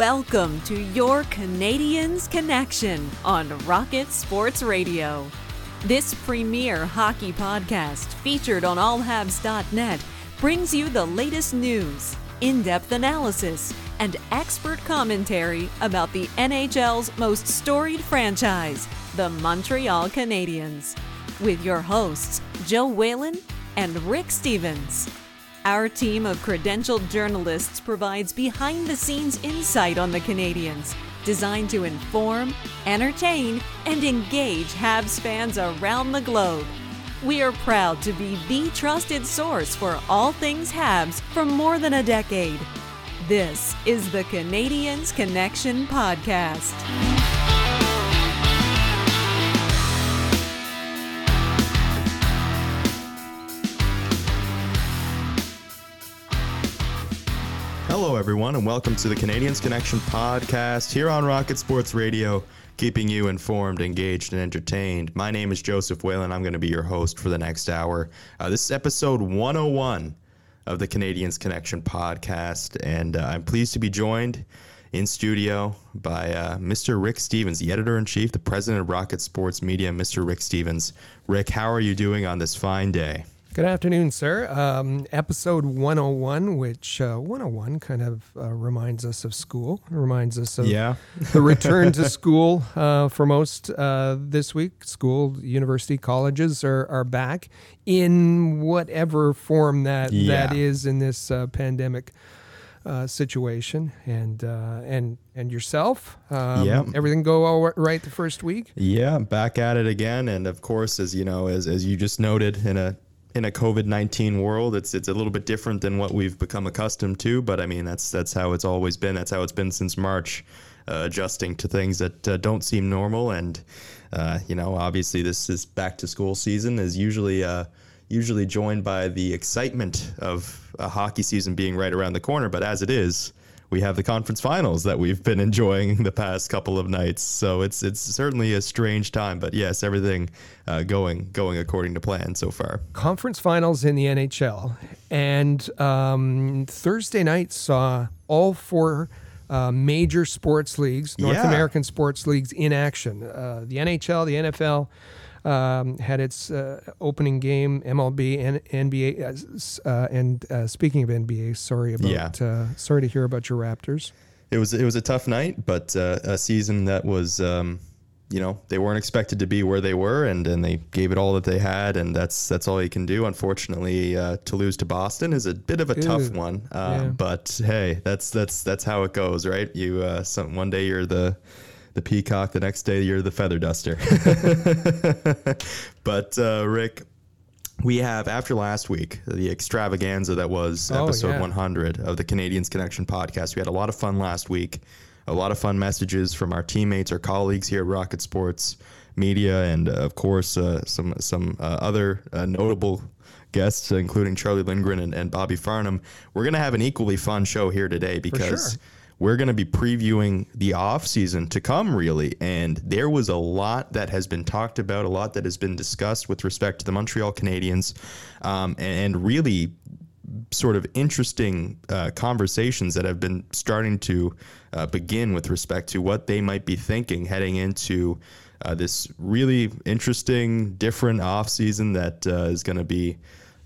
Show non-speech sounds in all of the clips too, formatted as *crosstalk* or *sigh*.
Welcome to your Canadiens Connection on Rocket Sports Radio. This premier hockey podcast, featured on allhabs.net, brings you the latest news, in depth analysis, and expert commentary about the NHL's most storied franchise, the Montreal Canadiens, with your hosts, Joe Whalen and Rick Stevens. Our team of credentialed journalists provides behind the scenes insight on the Canadiens, designed to inform, entertain, and engage Habs fans around the globe. We are proud to be the trusted source for all things Habs for more than a decade. This is the Canadiens Connection Podcast. Hello, everyone, and welcome to the Canadiens Connection podcast here on Rocket Sports Radio, keeping you informed, engaged, and entertained. My name is Joseph Whalen. I'm going to be your host for the next hour. Uh, this is episode 101 of the Canadiens Connection podcast, and uh, I'm pleased to be joined in studio by uh, Mr. Rick Stevens, the editor in chief, the president of Rocket Sports Media, Mr. Rick Stevens. Rick, how are you doing on this fine day? Good afternoon, sir. Um, episode 101, which uh, 101 kind of uh, reminds us of school, reminds us of Yeah. *laughs* the return to school uh, for most uh, this week. School, university, colleges are, are back in whatever form that, that Yeah. is in this uh, pandemic. Uh, situation and uh, and and yourself. Um, Yep. Everything go all right the first week. Yeah, back at it again, and of course, as you know, as as you just noted, in a in a COVID nineteen world, it's it's a little bit different than what we've become accustomed to. But I mean, that's that's how it's always been. That's how it's been since March, uh, adjusting to things that uh, don't seem normal. And uh, you know, obviously, this is back to school season is usually. Uh, Usually joined by the excitement of a hockey season being right around the corner, but as it is, we have the conference finals that we've been enjoying the past couple of nights. So it's it's certainly a strange time, but yes, everything uh, going going according to plan so far. conference finals in the NHL, and um, Thursday night saw all four uh, major sports leagues, North Yeah. American sports leagues, in action. Uh, the NHL, the NFL. Um, had its uh, opening game, MLB and NBA, uh, uh, and uh, speaking of NBA, sorry about, Yeah. uh, sorry to hear about your Raptors. It was it was a tough night, but uh, a season that was. Um, you know they weren't expected to be where they were, and, and they gave it all that they had, and that's that's all you can do. Unfortunately, uh, to lose to Boston is a bit of a tough one. Uh, Yeah. But hey, that's that's that's how it goes, right? You uh, some one day you're the the peacock, the next day you're the feather duster. *laughs* but uh, Rick, we have after last week the extravaganza that was Oh, episode yeah. 100 of the Canadiens Connection podcast. We had a lot of fun last week. A lot of fun messages from our teammates, our colleagues here at Rocket Sports Media, and uh, of course uh, some some uh, other uh, notable guests, including Charlie Lindgren and, and Bobby Farnham. We're gonna have an equally fun show here today because. We're going to be previewing the off season to come really. And there was a lot that has been talked about a lot that has been discussed with respect to the montreal canadiens um, and, and really sort of interesting uh, conversations that have been starting to uh, begin with respect to what they might be thinking heading into uh, this really interesting different off season that uh, is going to be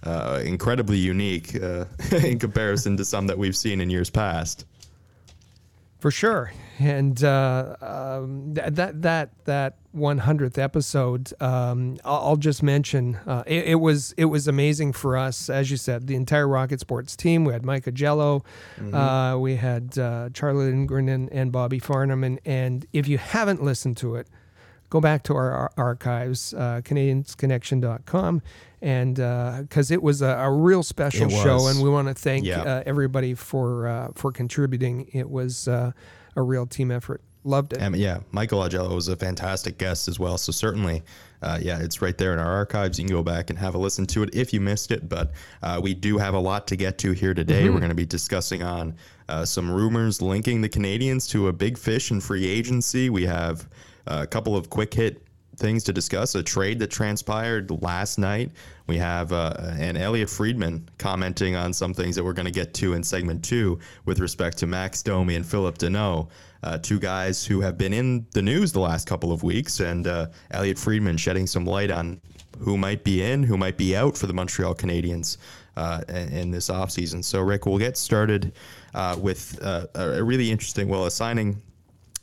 uh, incredibly unique uh, *laughs* in comparison to some that we've seen in years past For sure, and uh, um, th- that that that 100th episode, um, I'll, I'll just mention uh, it, it was it was amazing for us, as you said, the entire Rocket Sports team. We had Micah Jello, uh, we had uh, Charlie Lindgren and, and Bobby Farnham, and and if you haven't listened to it, go back to our, ar- archives, uh, CanadiensConnection.com, and because it was a, a real special show, and we want to thank Yeah. uh, everybody for uh, for contributing. It was uh, a real team effort. Loved it. Um, yeah, Michael Agello was a fantastic guest as well. So certainly, uh, yeah, it's right there in our archives. You can go back and have a listen to it if you missed it. But uh, we do have a lot to get to here today. We're going to be discussing on uh, some rumors linking the Canadiens to a big fish in free agency. We have uh, a couple of quick hit things to discuss. A trade that transpired last night. We have uh, and Elliotte Friedman commenting on some things that we're going to get to in segment two with respect to Max Domi and Philip Danault, uh, two guys who have been in the news the last couple of weeks, and uh, Elliotte Friedman shedding some light on who might be in, who might be out for the Montreal Canadiens uh, in, in, this offseason. So, Rick, we'll get started uh, with uh, a really interesting, well, a signing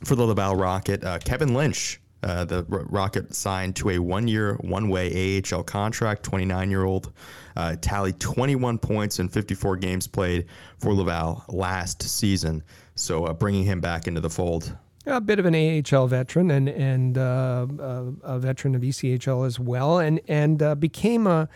for the Laval Rocket. Kevin Lynch uh, the Rocket signed to a one year, one way AHL contract. 29 year old uh, tallied 21 points in 54 games played for Laval last season. So uh, bringing him back into the fold. A bit of an AHL veteran and and uh, a veteran of ECHL as well, and and uh, became a,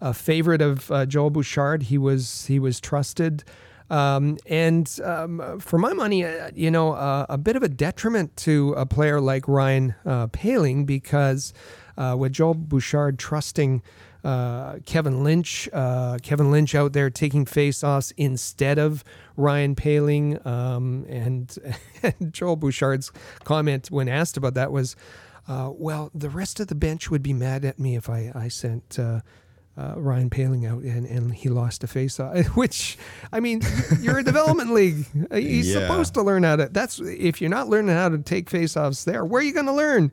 a favorite of uh, Joel Bouchard. He was he was trusted. Um, and um, for my money, uh, you know, uh, a bit of a detriment to a player like Ryan uh, Poehling because uh, with Joel Bouchard trusting uh, Kevin Lynch, uh, Kevin Lynch out there taking faceoffs instead of Ryan Poehling, um, and, *laughs* and, Joel Bouchard's comment when asked about that was, "Well, the rest of the bench would be mad at me if I I sent." uh, Ryan Poehling out and, and he lost a face off, *laughs* which I mean, you're a development *laughs* league. Uh, he's yeah. supposed to learn how to. That's if you're not learning how to take face offs there, where are you going to learn?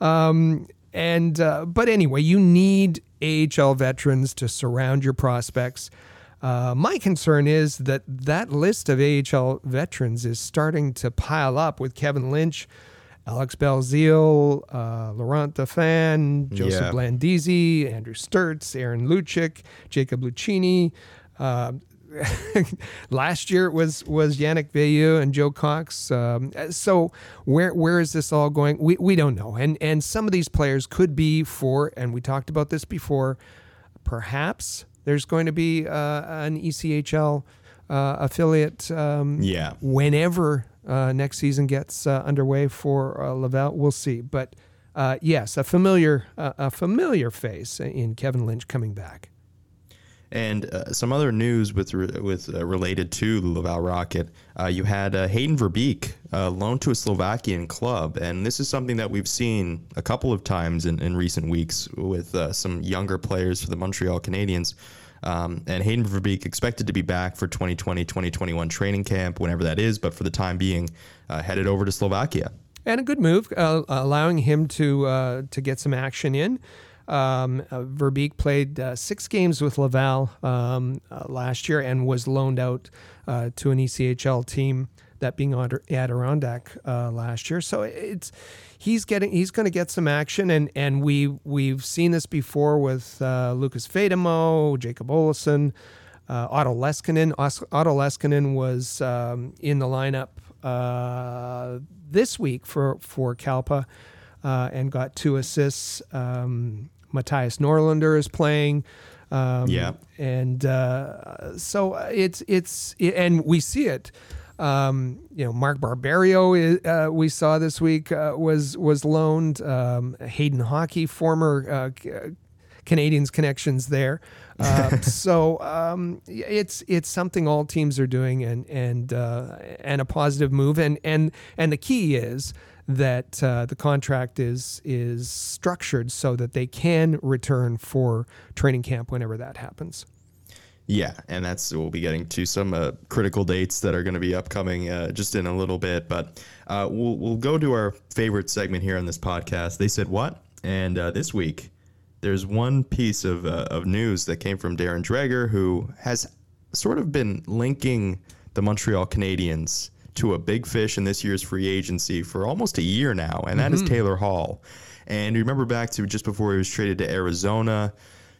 Um, and uh, but anyway, you need AHL veterans to surround your prospects. Uh, my concern is that that list of AHL veterans is starting to pile up with Kevin Lynch Alex Belzile, uh, Laurent Dauphin, Joseph yeah. Blandisi, Andrew Sturtz, Aaron Luchuk, Jacob Lucchini. Uh, *laughs* last year it was was Yannick Veilleux and Joe Cox. Um, so where where is this all going? We we don't know. And and some of these players could be for, and we talked about this before. Perhaps there's going to be uh, an ECHL uh, affiliate. Um, yeah. Whenever uh, next season gets uh, underway for uh, Laval. We'll see, but uh, yes, a familiar a familiar face in Kevin Lynch coming back. And uh, some other news with with uh, related to the Laval Rocket, you had Hayden Verbeek loaned to a Slovakian club, and this is something that we've seen a couple of times in, in recent weeks with some younger players for the Montreal Canadiens. Um, and Hayden Verbeek expected to be back for 2020 2021 training camp, whenever that is, but for the time being, uh, headed over to Slovakia. And a good move, uh, allowing him to uh, to get some action in. Um, uh, Verbeek played uh, six games with Laval um, uh, last year and was loaned out to an ECHL team that being Adirondack uh, last year. So it's he's getting he's going to get some action, and and we we've seen this before with uh, Lukas Vejdemo, Jacob Olofsson, uh, Otto Leskinen. Otto Leskinen was um, in the lineup uh, this week for for Kalpa uh, and got two assists. Um, Mattias Norlinder is playing. Um, yeah, and uh, so it's it's and we see it. Um, you know, Mark Barberio, uh, we saw this week uh, was was loaned. Um, Hayden Hawkey, former uh, Canadiens connections there. Uh, *laughs* so um, it's it's something all teams are doing, and and uh, and a positive move. And and and the key is that uh, the contract is is structured so that they can return for training camp whenever that happens. Yeah, and that's we'll be getting to some uh, critical dates that are going to be upcoming uh, just in a little bit. But uh, we'll we'll go to our favorite segment here on this podcast. They said what? And uh, this week, there's one piece of uh, of news that came from Darren Dreger, who has sort of been linking the Montreal Canadiens to a big fish in this year's free agency for almost a year now, and that mm-hmm. is Taylor Hall. And remember back to just before he was traded to Arizona,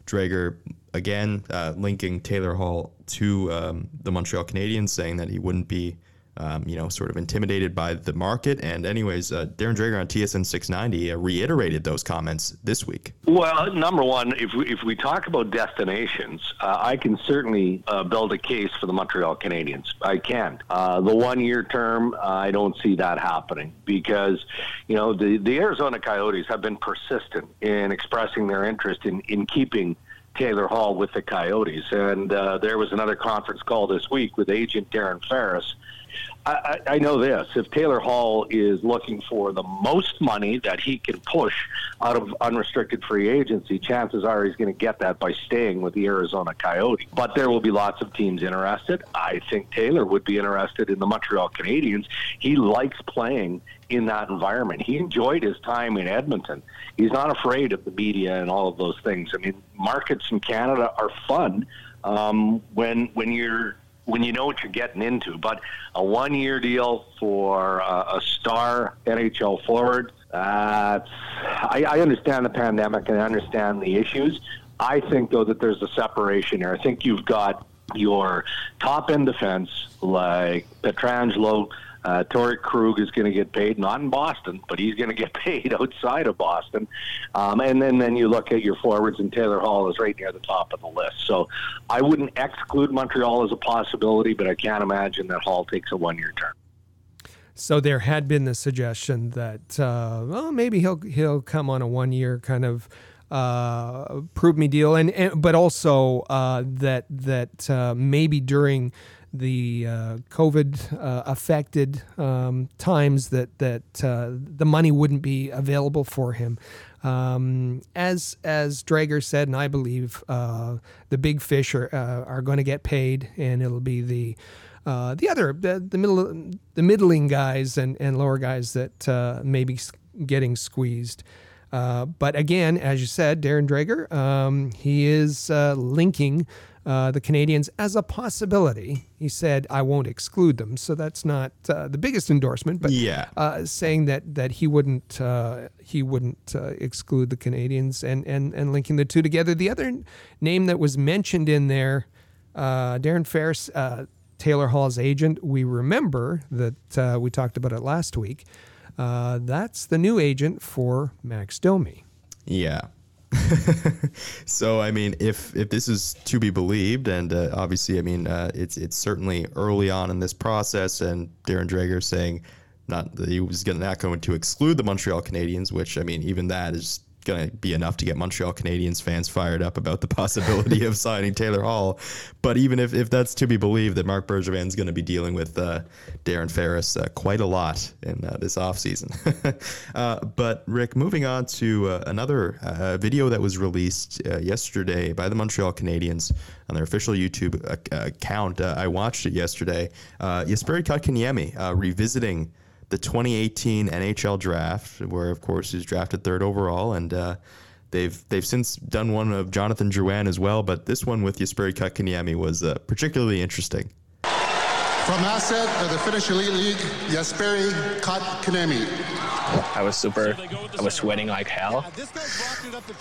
Dreger again, uh, linking Taylor Hall to um, the Montreal Canadiens, saying that he wouldn't be, um, you know, sort of intimidated by the market. And, anyways, uh, Darren Dreger on TSN 690 uh, reiterated those comments this week. Well, number one, if we, if we talk about destinations, uh, I can certainly uh, build a case for the Montreal Canadiens. I can. Uh, the one year term, I don't see that happening because, you know, the, the Arizona Coyotes have been persistent in expressing their interest in, in keeping Taylor Hall with the Coyotes. And uh, there was another conference call this week with agent Darren Ferris. I, I know this: if Taylor Hall is looking for the most money that he can push out of unrestricted free agency, chances are he's going to get that by staying with the Arizona Coyotes. But there will be lots of teams interested. I think Taylor would be interested in the Montreal Canadiens. He likes playing in that environment. He enjoyed his time in Edmonton. He's not afraid of the media and all of those things. I mean, markets in Canada are fun um, when when you're when you know what you're getting into. But a one year deal for uh, a star NHL forward, uh, I, I understand the pandemic and I understand the issues. I think, though, that there's a separation here. I think you've got your top end defense like Pietrangelo, uh, Krug is going to get paid, not in Boston, but he's going to get *laughs* paid outside of Boston. Um, and then, then you look at your forwards, and Taylor Hall is right near the top of the list. So I wouldn't exclude Montreal as a possibility, but I can't imagine that Hall takes a one year term. So there had been the suggestion that uh, well maybe he'll he'll come on a one year kind of uh, prove me deal, and, and but also uh, that that uh, maybe during the uh, COVID uh, affected um, times that that uh, the money wouldn't be available for him. Um, as as Dreger said, and I believe uh, the big fish are uh, are going to get paid, and it'll be the uh, the other the, the middle the middling guys and, and lower guys that may be getting squeezed. but again, as you said, Darren Dreger, um, he is linking uh, the Canadiens as a possibility. He said, "I won't exclude them." So that's not uh, the biggest endorsement, but yeah, uh, saying that that he wouldn't uh, he wouldn't uh, exclude the Canadiens and and and linking the two together. The other name that was mentioned in there, Darren Ferris. Taylor Hall's agent. We remember that we talked about it last week. that's the new agent for Max Domi. Yeah, *laughs* so I mean, if if this is to be believed, and uh, obviously, I mean, uh, it's it's certainly early on in this process, and Darren Dreger saying not that he was going not going to exclude the Montreal Canadiens, which I mean, even that is going to be enough to get Montreal Canadiens fans fired up about the *laughs* possibility of signing Taylor Hall. But even if, if that's to be believed, that Marc Bergevin's going to be dealing with uh, Darren Ferris uh, quite a lot in uh, this offseason. *laughs* uh, but Rick, moving on to uh, another uh, video that was released yesterday by the Montreal Canadiens on their official YouTube account. I watched it yesterday. Uh, Jesperi Kotkaniemi revisiting – the 2018 NHL draft, where of course he's drafted third overall, and uh, they've they've since done one of Jonathan Drouin as well. But this one with Jesperi Kotkaniemi was uh, particularly interesting. From Ässät of the Finnish Elite League, Jesperi Kotkaniemi. I was super, I was sweating like hell.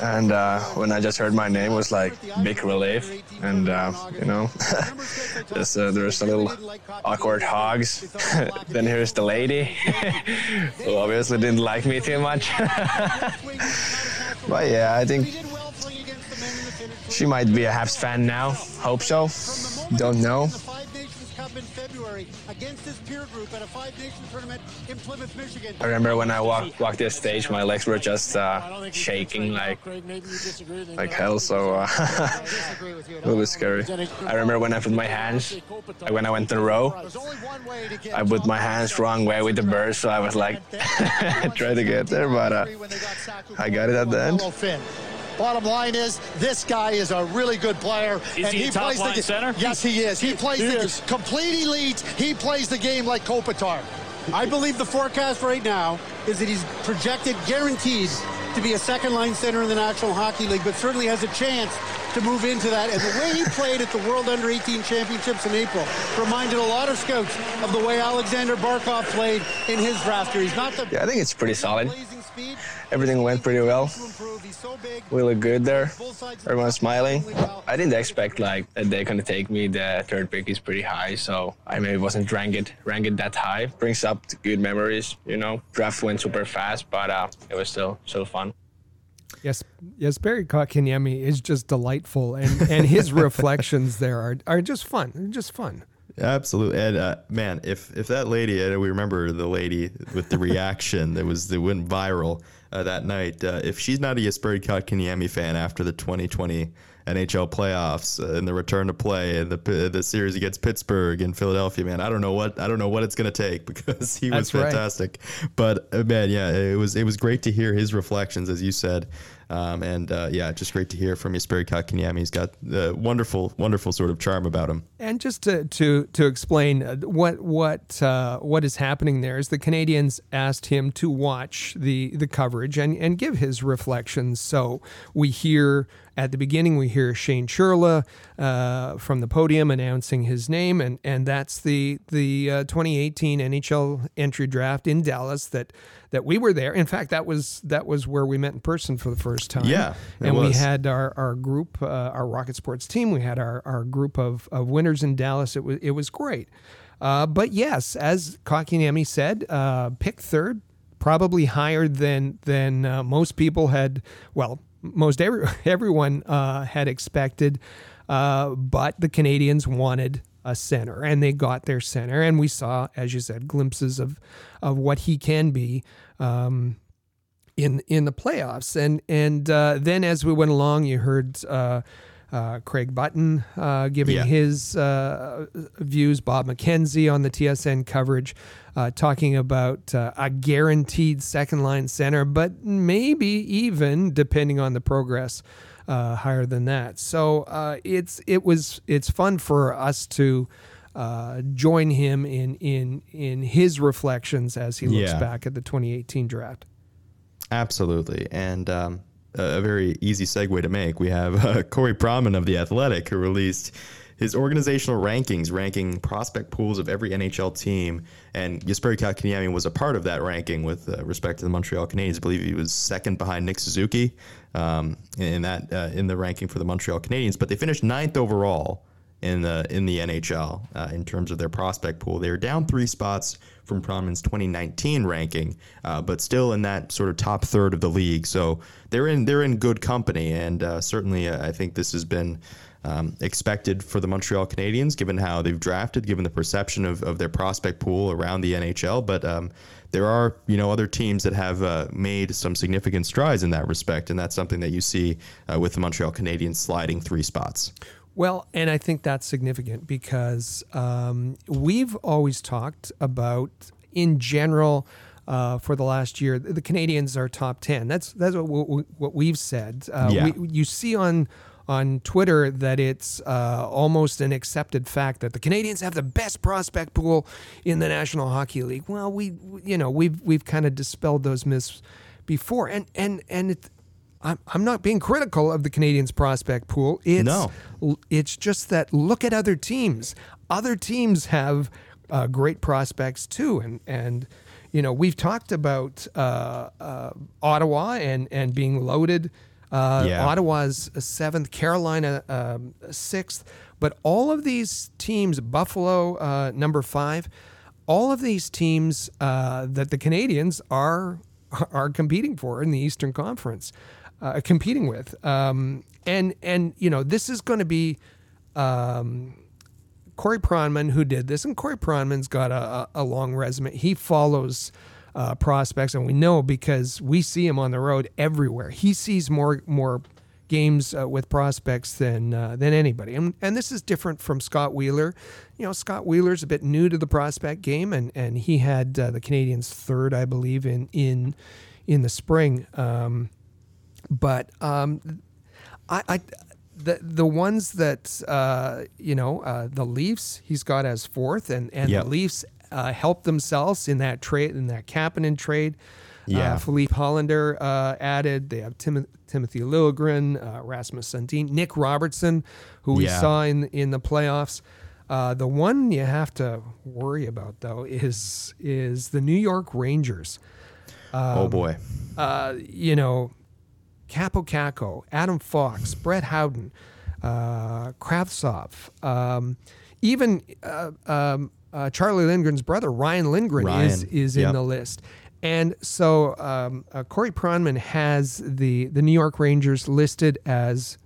And uh, when I just heard my name, was like big relief. And, uh, you know, *laughs* just, uh, there's a little awkward hogs. *laughs* then here's the lady, *laughs* who obviously didn't like me too much. but yeah, I think she might be a Habs fan now. Hope so. Don't know in February against his peer group at a Five Nation tournament in Plymouth, Michigan. I remember when I walked walked this stage, my legs were just uh, shaking like like hell. So uh, *laughs* a little bit scary. I remember when I put my hands, like when I went the row, I put my hands wrong way with the bird, so I was like *laughs* trying to get there, but uh, I got it at the end. Bottom line is, this guy is a really good player. Is and he, he plays the center? Yes, he is. He, he plays he the is. complete elite. He plays the game like Kopitar. I believe the forecast right now is that he's projected, guaranteed, to be a second line center in the National Hockey League, but certainly has a chance to move into that. And the way he played at the World Under 18 Championships in April reminded a lot of scouts of the way Alexander Barkov played in his draft year. He's not the. Yeah, I think it's pretty solid. Everything went pretty well. We look good there. Everyone's smiling. I didn't expect like that they're gonna take me. The third pick is pretty high, so I maybe wasn't ranked ranked that high. Brings up good memories, you know. Draft went super fast, but uh, it was still so fun. Yes, yes, Barry Kotkaniemi is just delightful, and and his *laughs* reflections there are are just fun, They're just fun. Absolutely, and uh, man, if if that lady, and we remember the lady with the reaction that was that went viral uh, that night. Uh, if she's not a Jesperi Kotkaniemi fan after the 2020 NHL playoffs uh, and the return to play and the the series against Pittsburgh and Philadelphia. Man, I don't know what I don't know what it's going to take *laughs* because he was That's fantastic. Right. But uh, man, yeah, it was it was great to hear his reflections, as you said. Um, and uh, yeah, just great to hear from Jesperi Kotkaniemi. He's got the wonderful, wonderful sort of charm about him. And just to to to explain uh, what what uh, what is happening there is the Canadiens asked him to watch the the coverage and and give his reflections. So we hear at the beginning, we hear Shane Churla uh, from the podium announcing his name, and, and that's the the uh, 2018 NHL entry draft in Dallas that that we were there. In fact, that was that was where we met in person for the first time. Yeah, and was. we had our our group, uh, our Rocket Sports team. We had our our group of of winners in Dallas. It was it was great. Uh, but yes, as Cocky Kotkaniemi said, uh, pick third, probably higher than than uh, most people had. Well, most every, *laughs* everyone uh, had expected. Uh, but the Canadiens wanted a center, and they got their center. And we saw, as you said, glimpses of of what he can be um, in in the playoffs. And and uh, then as we went along, you heard. Uh, uh, Craig Button uh, giving yeah. his uh, views, Bob McKenzie on the TSN coverage, uh, talking about uh, a guaranteed second line center, but maybe even, depending on the progress, uh, higher than that. So it's it was it's fun for us to. join him in in in his reflections as he looks yeah. back at the 2018 draft. Absolutely, and um, a very easy segue to make. We have uh, Corey Pronman of The Athletic who released his organizational rankings, ranking prospect pools of every NHL team. And Jesperi Kotkaniemi was a part of that ranking with uh, respect to the Montreal Canadiens. I believe he was second behind Nick Suzuki um, in that uh, in the ranking for the Montreal Canadiens. But they finished ninth overall in the in the NHL uh, in terms of their prospect pool. They were down three spots from Pronman's 2019 ranking, uh, but still in that sort of top third of the league. So they're in they're in good company, and uh, certainly uh, I think this has been. Um, expected for the Montreal Canadiens, given how they've drafted, given the perception of, of their prospect pool around the NHL. But um, there are, you know, other teams that have uh, made some significant strides in that respect, and that's something that you see uh, with the Montreal Canadiens sliding three spots. Well, and I think that's significant because um, we've always talked about, in general, uh, for the last year, the Canadiens are top ten. That's that's what, what we've said. Uh, yeah. We, you see on on Twitter that it's uh, almost an accepted fact that the Canadiens have the best prospect pool in the National Hockey League. Well, we you know we've we've kind of dispelled those myths before, and and and it, I'm, I'm not being critical of the Canadiens prospect pool. It's, no. It's just that look at other teams. Other teams have uh, great prospects too. And, and, you know, we've talked about uh, uh, Ottawa and, and being loaded. Uh, yeah. Ottawa's seventh, Carolina um, sixth. But all of these teams, Buffalo uh, number five, all of these teams uh, that the Canadiens are *laughs* are competing for in the Eastern Conference uh, competing with. Um, and and you know this is going to be um, Corey Pronman who did this, and Corey Pronman's got a, a long resume. He follows uh, prospects, and we know because we see him on the road everywhere. He sees more more games uh, with prospects than uh, than anybody, and and this is different from Scott Wheeler. You know, Scott Wheeler's a bit new to the prospect game, and and he had uh, the Canadiens third, I believe, in in in the spring. Um, but um, I, I, the the ones that uh, you know uh, the Leafs he's got as fourth, and and yep. the Leafs uh, helped themselves in that trade in that Kapanen trade. Uh, yeah, Filip Hallander uh, added. They have Tim- Timothy Liljegren, uh, Rasmus Sandin, Nick Robertson, who we yeah. saw in in the playoffs. the one you have to worry about though is is the New York Rangers. Um, oh boy. you know, Kaapo Kakko, Adam Fox, Brett Howden, uh, Kravtsov, um, even uh, um, uh, Charlie Lindgren's brother Ryan Lindgren Ryan. is is yep. in the list. And so um, uh, Corey Pronman has the the New York Rangers listed as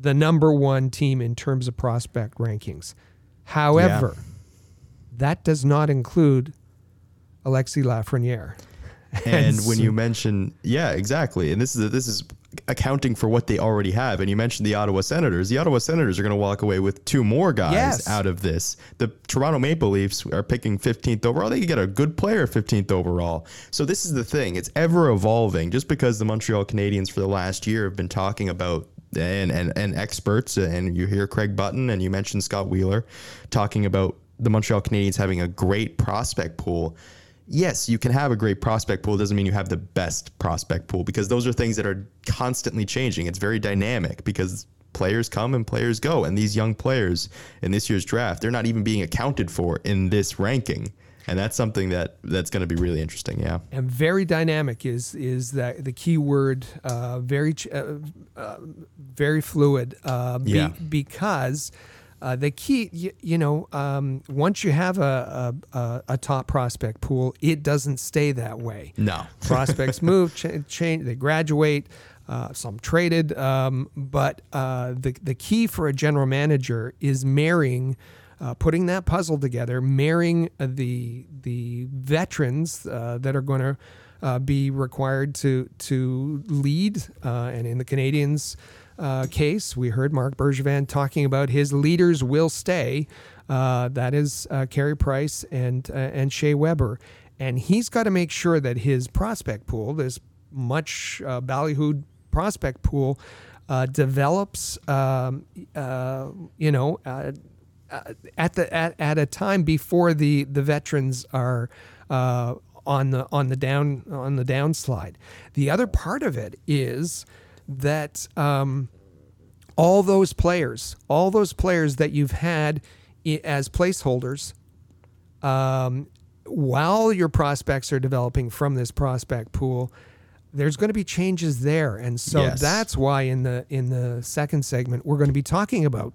the number one team in terms of prospect rankings. However, yeah. that does not include Alexis Lafreniere. *laughs* And, and when you mention, yeah, exactly. And this is this is accounting for what they already have. And you mentioned the Ottawa Senators. The Ottawa Senators are going to walk away with two more guys Yes. out of this. The Toronto Maple Leafs are picking 15th overall. They could get a good player 15th overall. So this is the thing. It's ever evolving. Just because the Montreal Canadiens for the last year have been talking about and and, and experts and you hear Craig Button and you mentioned Scott Wheeler talking about the Montreal Canadiens having a great prospect pool yes, you can have a great prospect pool. Doesn't mean you have the best prospect pool because those are things that are constantly changing. It's very dynamic because players come and players go. And these young players in this year's draft, they're not even being accounted for in this ranking. And that's something that that's going to be really interesting. Yeah. and very dynamic is is that the key word uh, very ch- uh, uh, very fluid uh, be- Yeah. because uh, the key you, you know um, once you have a, a, a, top prospect pool it doesn't stay that way No. *laughs* prospects move ch- change they graduate uh, some traded um, but uh, the, the key for a general manager is marrying uh, putting that puzzle together, marrying uh, the the veterans uh, that are going to uh, be required to to lead, uh, and in the Canadiens' uh, case, we heard Marc Bergevin talking about his leaders will stay. Uh, that is uh, Carey Price and uh, and Shea Weber, and he's got to make sure that his prospect pool, this much uh, ballyhooed prospect pool, uh, develops. Um, uh, you know. At the at, at a time before the the veterans are on the on the down on the downslide. The other part of it is that um, all those players, all those players that you've had as placeholders, um, while your prospects are developing from this prospect pool, there's going to be changes there, and so Yes. that's why in the in the second segment we're going to be talking about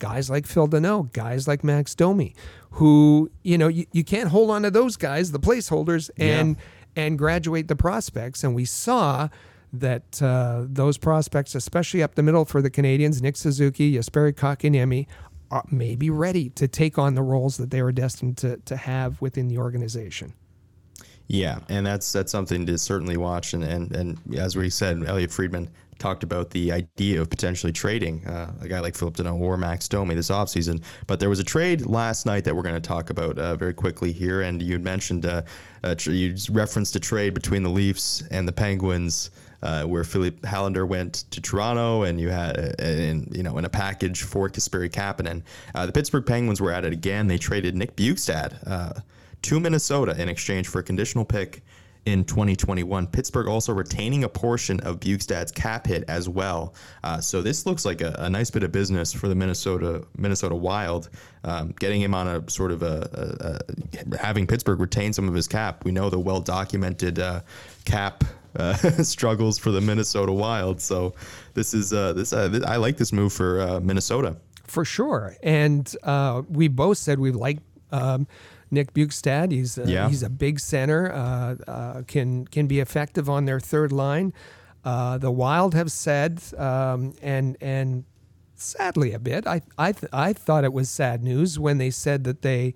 guys like Phil Danault, guys like Max Domi, who you know you, you can't hold on to those guys, the placeholders, and and graduate the prospects, and we saw that uh, those prospects, especially up the middle for the Canadiens, Nick Suzuki, Jesperi Kotkaniemi, are maybe ready to take on the roles that they were destined to, to have within the organization. Yeah, and that's that's something to certainly watch. And and, and as we said, Elliotte Friedman talked about the idea of potentially trading uh, a guy like Philip Danault or Max Domi this offseason. But there was a trade last night that we're going to talk about uh, very quickly here. And you mentioned uh, uh, you referenced a trade between the Leafs and the Penguins. Uh, where Filip Hallander went to Toronto, and you had, uh, in, you know, in a package for Kasperi Kapanen. Uh, the Pittsburgh Penguins were at it again. They traded Nick Bjugstad uh, to Minnesota in exchange for a conditional pick in 2021. Pittsburgh also retaining a portion of Bjugstad's cap hit as well. Uh, so this looks like a, a nice bit of business for the Minnesota Minnesota Wild, um, getting him on a sort of a, a, a having Pittsburgh retain some of his cap. We know the well documented uh, cap. Uh, *laughs* struggles for the Minnesota Wild, so this is uh, this. Uh, th- I like this move for uh, Minnesota. For sure. And uh, we both said we like um, Nick Bjugstad. He's a, Yeah. he's a big center, uh, uh, can can be effective on their third line. Uh, the Wild have said, um, and and sadly a bit, I I th- I thought it was sad news when they said that they.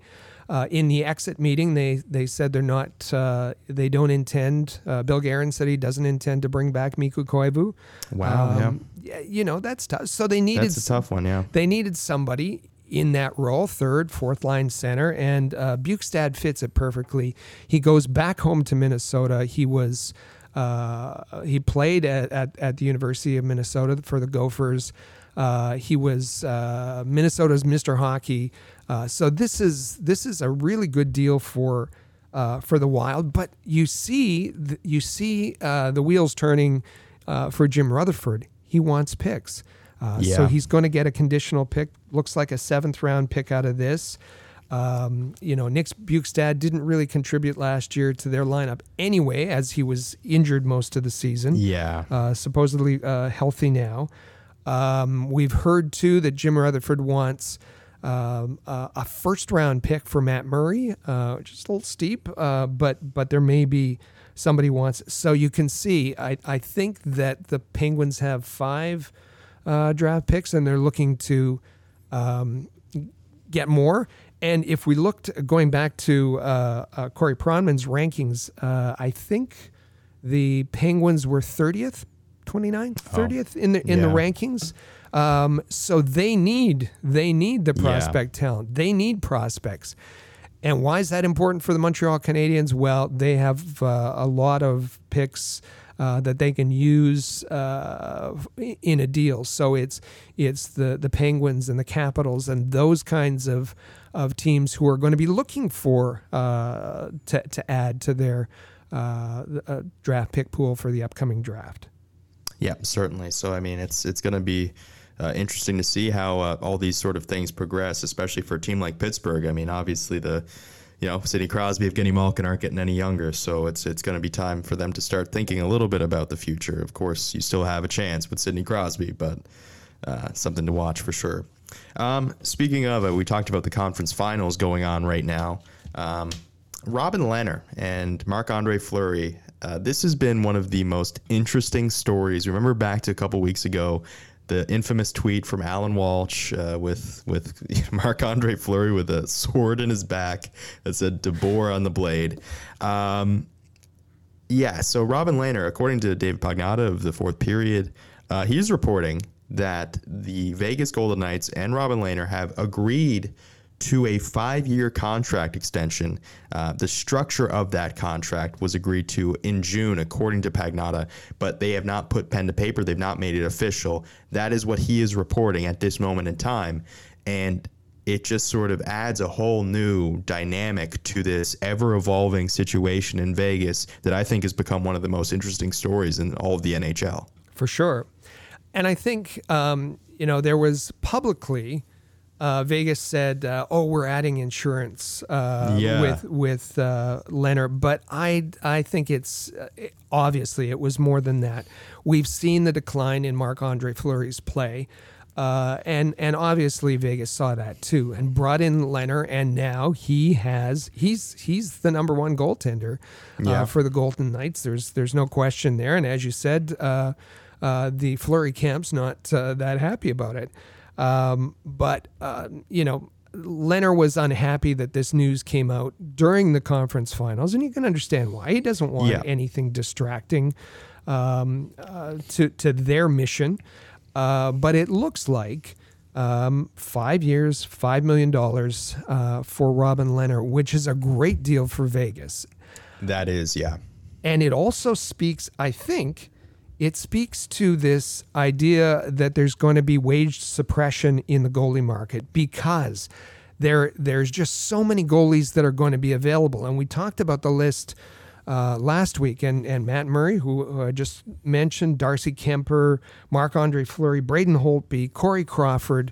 Uh, in the exit meeting, they they said they're not, uh, they don't intend. Uh, Bill Guerin said he doesn't intend to bring back Mikko Koivu. Wow, yeah. You know that's tough. So they needed That's a tough one, yeah. they needed somebody in that role, third, fourth line center, and uh, Bjugstad fits it perfectly. He goes back home to Minnesota. He was uh, he played at, at, at the University of Minnesota for the Gophers. Uh, he was uh, Minnesota's Mr. Hockey. Uh, so this is this is a really good deal for uh, for the Wild. But you see th- you see uh, the wheels turning uh, for Jim Rutherford. He wants picks. Uh, So he's going to get a conditional pick. Looks like a seventh round pick out of this. Um, you know, Nick Bjugstad didn't really contribute last year to their lineup anyway, as he was injured most of the season. Yeah. Uh, supposedly uh, healthy now. Um, we've heard too that Jim Rutherford wants um, uh, a first round pick for Matt Murray, uh, which is a little steep, uh, but but there may be somebody wants. So you can see, I I think that the Penguins have five uh, draft picks, and they're looking to um, get more. And if we looked going back to uh, uh, Corey Pronman's rankings, uh, I think the Penguins were 30th, 29th, 30th in the in the rankings. Um, so they need they need the Yeah. prospect talent. They need prospects. And why is that important for the Montreal Canadiens? Well, they have uh, a lot of picks uh, that they can use uh, in a deal. So it's it's the the Penguins and the Capitals and those kinds of of teams who are going to be looking for uh, to to add to their uh, uh, draft pick pool for the upcoming draft. Yeah, certainly. So I mean, it's it's going to be uh, interesting to see how uh, all these sort of things progress, especially for a team like Pittsburgh. I mean, obviously the you know Sidney Crosby, Evgeny Malkin aren't getting any younger, so it's it's going to be time for them to start thinking a little bit about the future. Of course, you still have a chance with Sidney Crosby, but uh, something to watch for sure. Um, speaking of it, we talked about the conference finals going on right now. Um, Robin Lehner and Marc Andre Fleury. Uh, this has been one of the most interesting stories. Remember back to a couple weeks ago, the infamous tweet from Alan Walsh uh, with with *laughs* Marc Andre Fleury with a sword in his back that said "DeBoer on the blade." Um, yeah, so Robin Lehner, according to David Pagnotta of the fourth period, uh, he's reporting that the Vegas Golden Knights and Robin Lehner have agreed to a five year contract extension. Uh, the structure of that contract was agreed to in June, according to Pagnotta, but they have not put pen to paper. They've not made it official. That is what he is reporting at this moment in time. And it just sort of adds a whole new dynamic to this ever evolving situation in Vegas that I think has become one of the most interesting stories in all of the NHL. for sure. And I think um, you know there was publicly uh, Vegas said, uh, "Oh, we're adding insurance uh, Yeah. with with uh, Lehner," but I I think it's uh, it- obviously it was more than that. We've seen the decline in Marc Andre Fleury's play. Uh, and and obviously Vegas saw that too, and brought in Lehner, and now he has he's he's the number one goaltender uh, Yeah. for the Golden Knights. There's there's no question there, and as you said, uh, uh, the Fleury camp's not uh, that happy about it. Um, but uh, you know, Lehner was unhappy that this news came out during the conference finals, and you can understand why. He doesn't want Yeah. anything distracting um, uh, to to their mission. Uh, but it looks like um, five years, five million dollars uh, for Robin Lehner, which is a great deal for Vegas. That is, yeah. And it also speaks, I think, it speaks to this idea that there's going to be wage suppression in the goalie market because there there's just so many goalies that are going to be available. And we talked about the list uh, last week, and, and Matt Murray, who, I just mentioned, Darcy Kuemper, Marc Andre Fleury, Braden Holtby, Corey Crawford,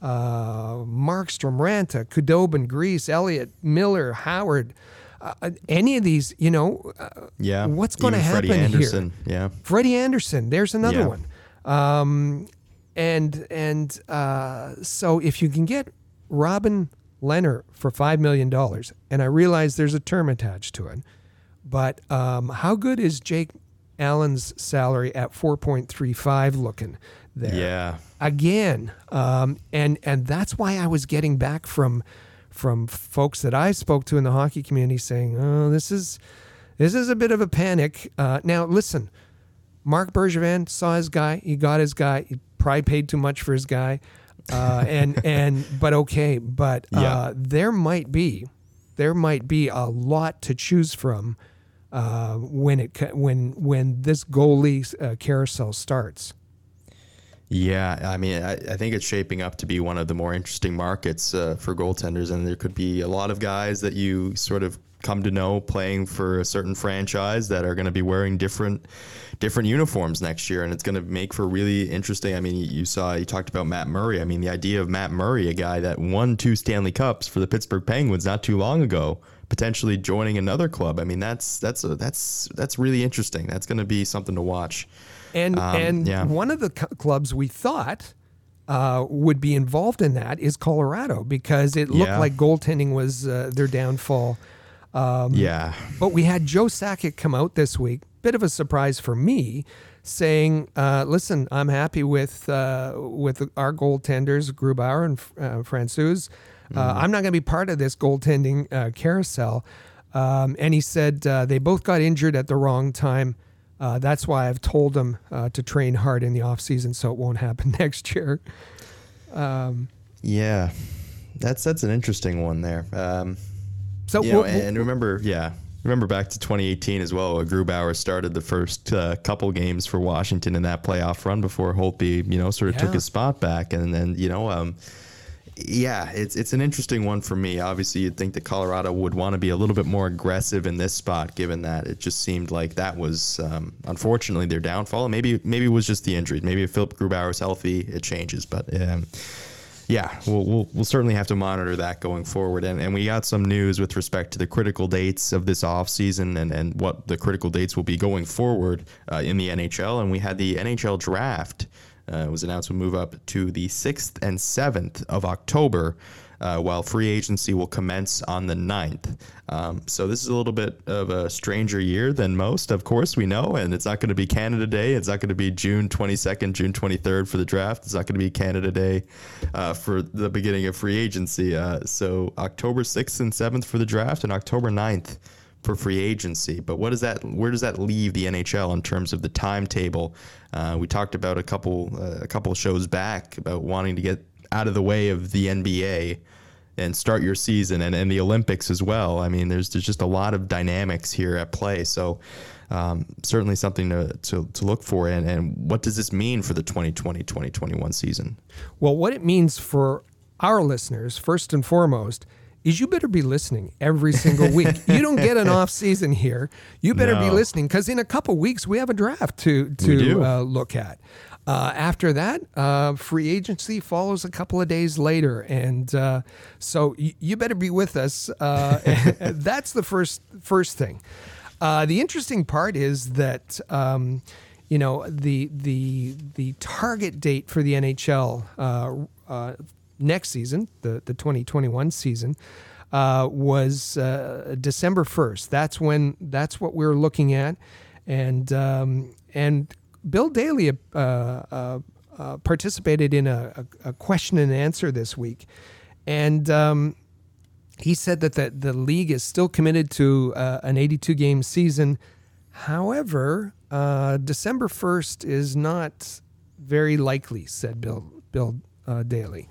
uh, Markstrom, Raanta, Khudobin, Greiss, Elliott, Miller, Howard. Uh, any of these, you know, uh, Yeah. what's going to happen Freddie Andersen, here? yeah. Freddie Andersen, there's another Yeah. one. Um, and and uh, so if you can get Robin Lehner for five million dollars, and I realize there's a term attached to it, but um, how good is Jake Allen's salary at four point three five looking there? Yeah. again um, and and that's why i was getting back from from folks that i spoke to in the hockey community saying oh this is this is a bit of a panic uh, now listen marc bergevin saw his guy he got his guy he probably paid too much for his guy uh, and *laughs* and but okay but uh, Yeah. there might be there might be a lot to choose from uh, when it when when this goalie uh, carousel starts Yeah, I mean, I, I think it's shaping up to be one of the more interesting markets uh, for goaltenders, and there could be a lot of guys that you sort of come to know playing for a certain franchise that are going to be wearing different different uniforms next year, and it's going to make for really interesting. I mean, you, saw you talked about Matt Murray. I mean, the idea of Matt Murray, a guy that won two Stanley Cups for the Pittsburgh Penguins not too long ago, potentially joining another club. I mean, that's that's a, that's that's really interesting. That's going to be something to watch. And Um, and yeah. one of the clubs we thought uh, would be involved in that is Colorado because it looked Yeah. like goaltending was uh, their downfall. yeah, But we had Joe Sakic come out this week, bit of a surprise for me, saying, uh, "Listen, I'm happy with uh, with our goaltenders, Grubauer and uh, Francouz. Uh, I'm not going to be part of this goaltending uh, carousel." Um, and he said uh, they both got injured at the wrong time. Uh, that's why I've told them uh, to train hard in the off season, so it won't *laughs* happen next year. Um, yeah, that's that's an interesting one there. Um, so you know, and remember, yeah, remember back to 2018 as well. Grubauer started the first uh, couple games for Washington in that playoff run before Holtby, you know, sort of yeah. took his spot back, and then you know. Um, yeah, it's it's an interesting one for me. Obviously, you'd think that Colorado would want to be a little bit more aggressive in this spot, given that it just seemed like that was um, unfortunately their downfall. Maybe maybe it was just the injuries. Maybe if Philipp Grubauer is healthy, it changes. But um, yeah, we'll, we'll, we'll certainly have to monitor that going forward. And, and we got some news with respect to the critical dates of this offseason and, and what the critical dates will be going forward uh, in the NHL. And we had the NHL draft uh, was announced will move up to the 6th and 7th of October, uh, while free agency will commence on the 9th. Um, so this is a little bit of a stranger year than most, of course, we know. And it's not going to be Canada Day. It's not going to be June 22nd, June 23rd for the draft. It's not going to be Canada Day uh, for the beginning of free agency. Uh, so October 6th and 7th for the draft and October 9th for free agency. But what does that? Where does that leave the NHL in terms of the timetable? Uh, we talked about a couple uh, a couple shows back about wanting to get out of the way of the NBA and start your season and, and the Olympics as well. I mean, there's there's just a lot of dynamics here at play. So. Um, certainly something to, to, to look for. And, and what does this mean for the 2020 2021 season? Well, what it means for our listeners, first and foremost, is you better be listening every single week. *laughs* you don't get an off season here. You better no. be listening because in a couple weeks we have a draft to to uh, look at. Uh, after that, uh, free agency follows a couple of days later, and uh, so y- you better be with us. Uh, *laughs* that's the first first thing. Uh, the interesting part is that. Um, you know the the the target date for the NHL next season, the, the 2021 season, uh, was uh, December 1st. That's when that's what we are looking at, and um, and Bill Daly uh, uh, uh, participated in a, a, question and answer this week, and. Um, he said that the, the league is still committed to an 82 game season. However, December 1st is not very likely, said Bill, Bill Daly.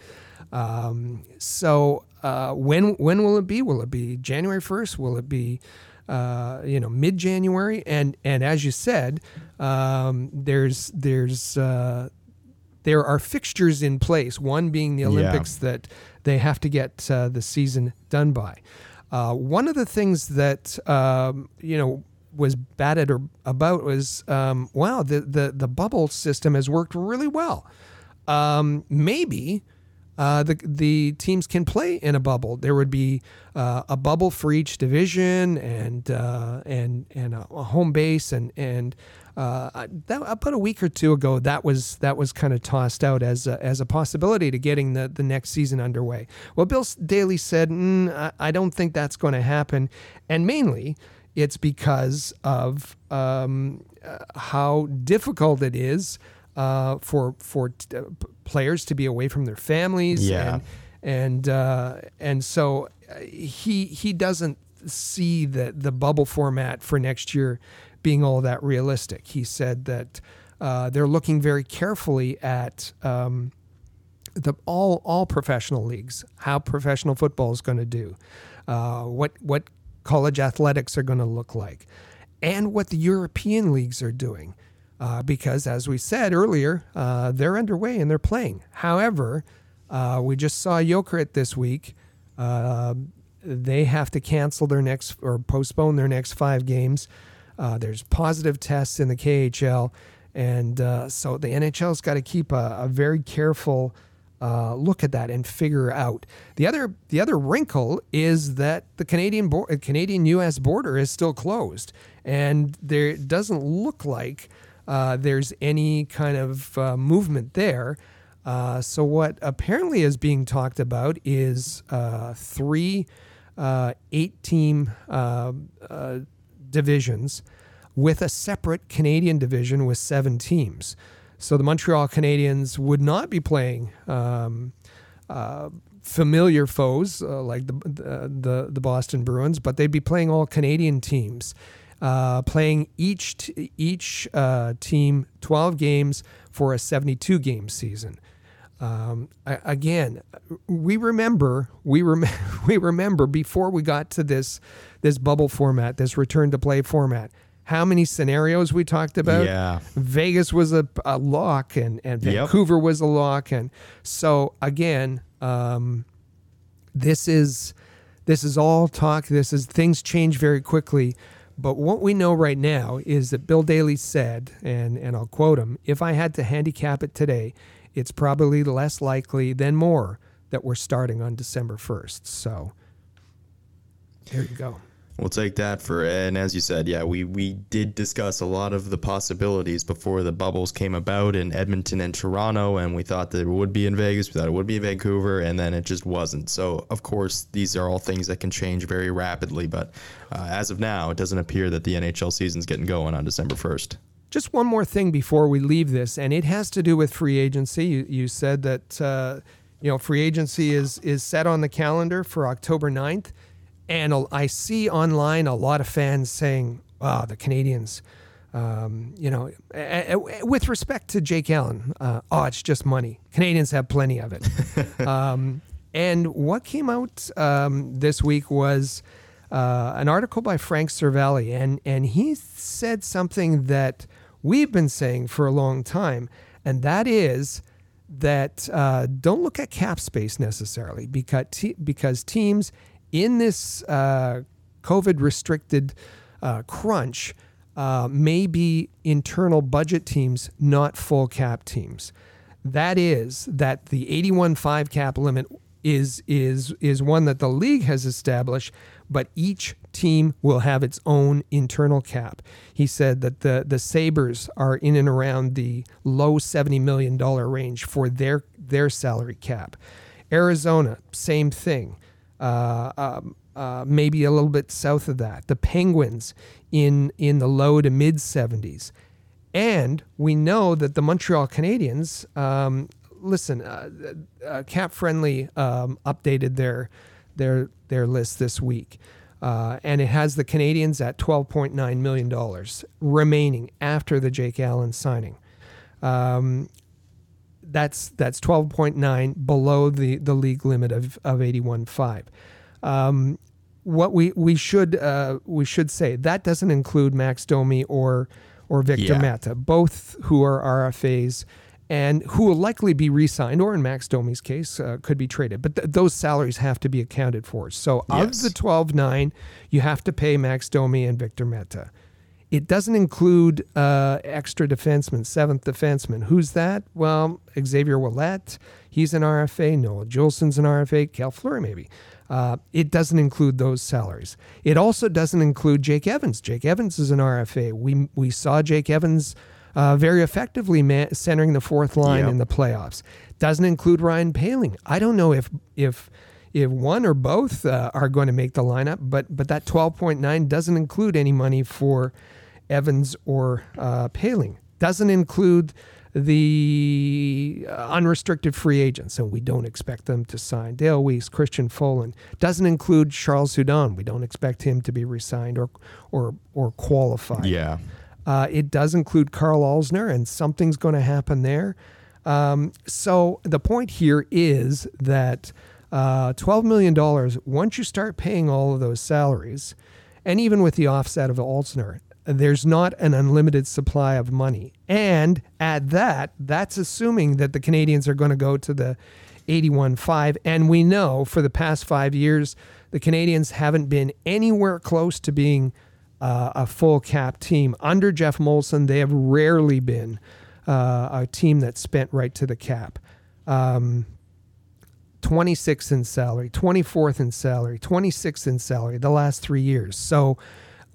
Um, so uh, when when will it be? Will it be January first? Will it be uh, you know mid January? And and as you said, um, there's there's uh, there are fixtures in place. One being the Olympics yeah. that they have to get uh, the season done by. Uh, one of the things that um, you know was batted or about was um, wow the, the the bubble system has worked really well. Um, maybe uh, the the teams can play in a bubble. There would be uh, a bubble for each division and uh, and and a, home base and and uh, that, about a week or two ago that was that was kind of tossed out as a, as a possibility to getting the, the next season underway. Well, Bill Daly said, mm, I, I don't think that's going to happen, and mainly it's because of um, uh, how difficult it is uh, for for t- players to be away from their families. Yeah. And and, uh, and so uh, he he doesn't see the the bubble format for next year being all that realistic. He said that uh, they're looking very carefully at. Um, the all all professional leagues, how professional football is going to do, uh, what what college athletics are going to look like, and what the European leagues are doing uh, because, as we said earlier, uh, they're underway and they're playing. However, uh, we just saw Jokerit this week. Uh, they have to cancel their next or postpone their next five games. Uh, there's positive tests in the KHL, and uh, so the NHL's got to keep a, a, very careful look at that and figure out. The other the other wrinkle is that the Canadian bo- Canadian U.S. border is still closed, and there doesn't look like uh, there's any kind of uh, movement there. Uh, so, what apparently is being talked about is uh, three uh, eight team uh, divisions with a separate Canadian division with seven teams. So, the Montreal Canadiens would not be playing. Um, familiar foes like the, the the Boston Bruins, but they'd be playing all Canadian teams. Uh, playing each t- each uh, team 12 games for a 72 game season. Um, again, we remember we rem- *laughs* we remember before we got to this this bubble format, this return to play format. How many scenarios we talked about? Yeah, Vegas was a, a lock, and and Vancouver yep. was a lock, and so again, um, this is this is all talk. This is things change very quickly. But what we know right now is that Bill Daly said, and, and I'll quote him if I had to handicap it today, it's probably less likely than more that we're starting on December 1st. So there you go. We'll take that for, and as you said, yeah, we, we did discuss a lot of the possibilities before the bubbles came about in Edmonton and Toronto, and we thought that it would be in Vegas, we thought it would be in Vancouver, and then it just wasn't. So, of course, these are all things that can change very rapidly, but uh, as of now, it doesn't appear that the NHL season's getting going on December 1st. Just one more thing before we leave this, and it has to do with free agency. You, you said that uh, you know free agency is is set on the calendar for October 9th. And I see online a lot of fans saying, "Wow, the Canadiens." Um, you know, with respect to Jake Allen, uh, oh, it's just money. Canadiens have plenty of it. *laughs* um, and what came out um, this week was uh, an article by Frank Seravalli, and and he said something that we've been saying for a long time, and that is that uh, don't look at cap space necessarily because te- because teams in this uh, COVID restricted uh, crunch uh, may be internal budget teams, not full cap teams. That is that the 81.5 cap limit is is is one that the league has established, but each team will have its own internal cap. He said that the the Sabres are in and around the low 70 million dollar range for their their salary cap. Arizona, same thing uh, um, uh, maybe a little bit south of that. The Penguins in in the low to mid 70s, and we know that the Montreal Canadiens. Um, listen, uh, uh Cap Friendly um, updated their their their list this week. Uh, and it has the Canadiens at $12.9 million remaining after the Jake Allen signing. Um, that's that's 12.9 below the, the league limit of, of 81.5. Um, what we we should uh, we should say that doesn't include Max Domi or or Victor yeah. Mete, both who are RFAs and who will likely be re-signed, or in Max Domi's case, uh, could be traded. But th- those salaries have to be accounted for. So yes. of the 12-9, you have to pay Max Domi and Victor Mete. It doesn't include uh, extra defensemen, seventh defenseman. Who's that? Well, Xavier Ouellet. He's an RFA. Noah Juulsen's an RFA. Cale Fleury, maybe. Uh, it doesn't include those salaries. It also doesn't include Jake Evans. Jake Evans is an RFA. We, we saw Jake Evans uh, very effectively man- centering the fourth line yep. in the playoffs. Doesn't include Ryan Poehling. I don't know if if if one or both uh, are going to make the lineup, but but that 12.9 doesn't include any money for Evans or uh, Poehling. Doesn't include the unrestricted free agents, and we don't expect them to sign. Dale Weise, Christian Folin. Doesn't include Charles Hudon. We don't expect him to be re-signed or or or qualified. Yeah. Uh, it does include Carl Alzner, and something's going to happen there. Um, so the point here is that uh, $12 million, once you start paying all of those salaries, and even with the offset of Alzner, there's not an unlimited supply of money. And at that, that's assuming that the Canadiens are going to go to the 81.5. And we know for the past five years, the Canadiens haven't been anywhere close to being uh, a full cap team. Under Geoff Molson, they have rarely been uh, a team that spent right to the cap. Um, 26th in salary, 24th in salary, 26th in salary the last three years. So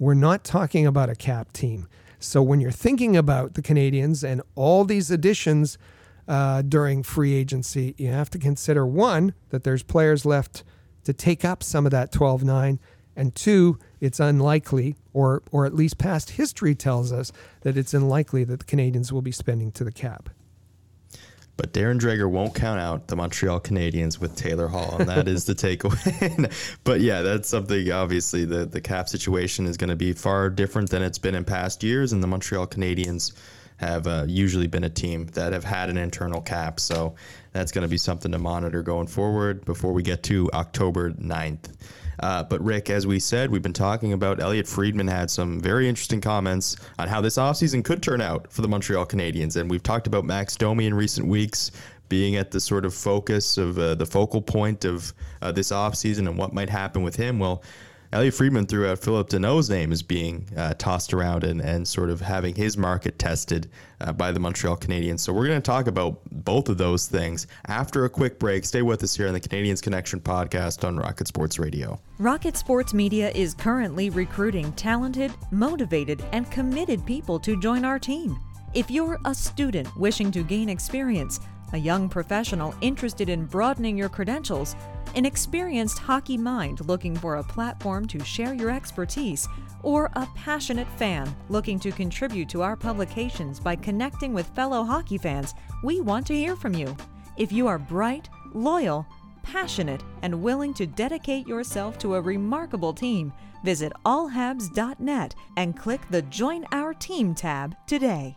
we're not talking about a cap team. So when you're thinking about the Canadiens and all these additions uh, during free agency, you have to consider one, that there's players left to take up some of that 12 9, and two, it's unlikely, or, or at least past history tells us, that it's unlikely that the Canadiens will be spending to the cap. But Darren Dreger won't count out the Montreal Canadiens with Taylor Hall, and that is the *laughs* takeaway. *laughs* but yeah, that's something. Obviously, the the cap situation is going to be far different than it's been in past years, and the Montreal Canadiens have uh, usually been a team that have had an internal cap. So that's going to be something to monitor going forward before we get to October 9th. Uh, but Rick, as we said, we've been talking about Elliotte Friedman had some very interesting comments on how this offseason could turn out for the Montreal Canadiens. And we've talked about Max Domi in recent weeks being at the sort of focus of uh, the focal point of uh, this offseason and what might happen with him. Well, Elliotte Friedman threw out Philip Danault's name as being uh, tossed around and, and sort of having his market tested uh, by the Montreal Canadiens. So we're going to talk about both of those things after a quick break. Stay with us here on the Canadiens Connection podcast on Rocket Sports Radio. Rocket Sports Media is currently recruiting talented, motivated, and committed people to join our team. If you're a student wishing to gain experience, a young professional interested in broadening your credentials, an experienced hockey mind looking for a platform to share your expertise, or a passionate fan looking to contribute to our publications by connecting with fellow hockey fans, we want to hear from you. If you are bright, loyal, passionate, and willing to dedicate yourself to a remarkable team, visit allhabs.net and click the Join Our Team tab today.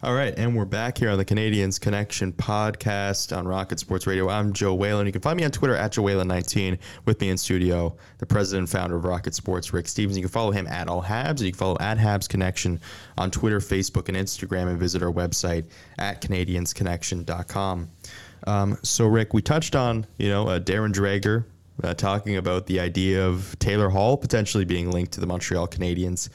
All right, and we're back here on the Canadiens Connection podcast on Rocket Sports Radio. I'm Joe Whalen. You can find me on Twitter at Joe Whalen19. With me in studio, the president and founder of Rocket Sports, Rick Stevens. You can follow him at All Habs, and you can follow at Habs Connection on Twitter, Facebook, and Instagram, and visit our website at CanadiensConnection.com. Um, so, Rick, we touched on you know uh, Darren Dreger uh, talking about the idea of Taylor Hall potentially being linked to the Montreal Canadiens.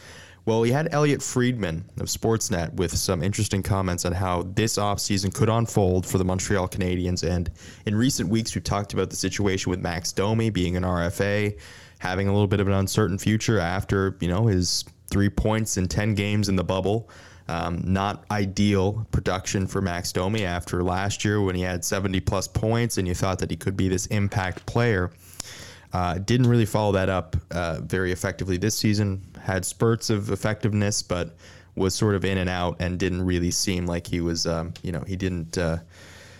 Well, we had Elliotte Friedman of Sportsnet with some interesting comments on how this offseason could unfold for the Montreal Canadiens. And in recent weeks, we've talked about the situation with Max Domi being an RFA, having a little bit of an uncertain future after, you know, his three points in 10 games in the bubble. Um, not ideal production for Max Domi after last year when he had 70 plus points and you thought that he could be this impact player. Uh, didn't really follow that up uh, very effectively this season. Had spurts of effectiveness, but was sort of in and out and didn't really seem like he was, um, you know, he didn't uh,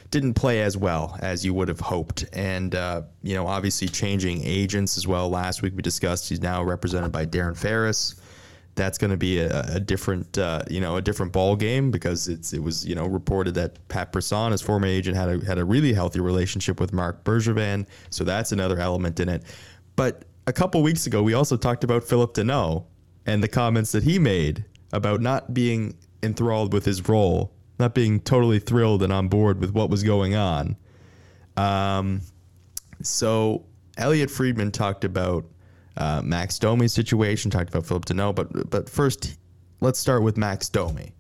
didn't play as well as you would have hoped. And uh, you know, obviously changing agents as well. Last week we discussed he's now represented by Darren Ferris that's going to be a, a different, uh, you know, a different ball game because it's it was you know reported that Pat Brisson, his former agent, had a had a really healthy relationship with Marc Bergevin, so that's another element in it. But a couple weeks ago, we also talked about Philip Danault and the comments that he made about not being enthralled with his role, not being totally thrilled and on board with what was going on. Um, so Elliotte Friedman talked about uh, Max Domi's situation, talked about Philip Danault, but but first let's start with Max Domi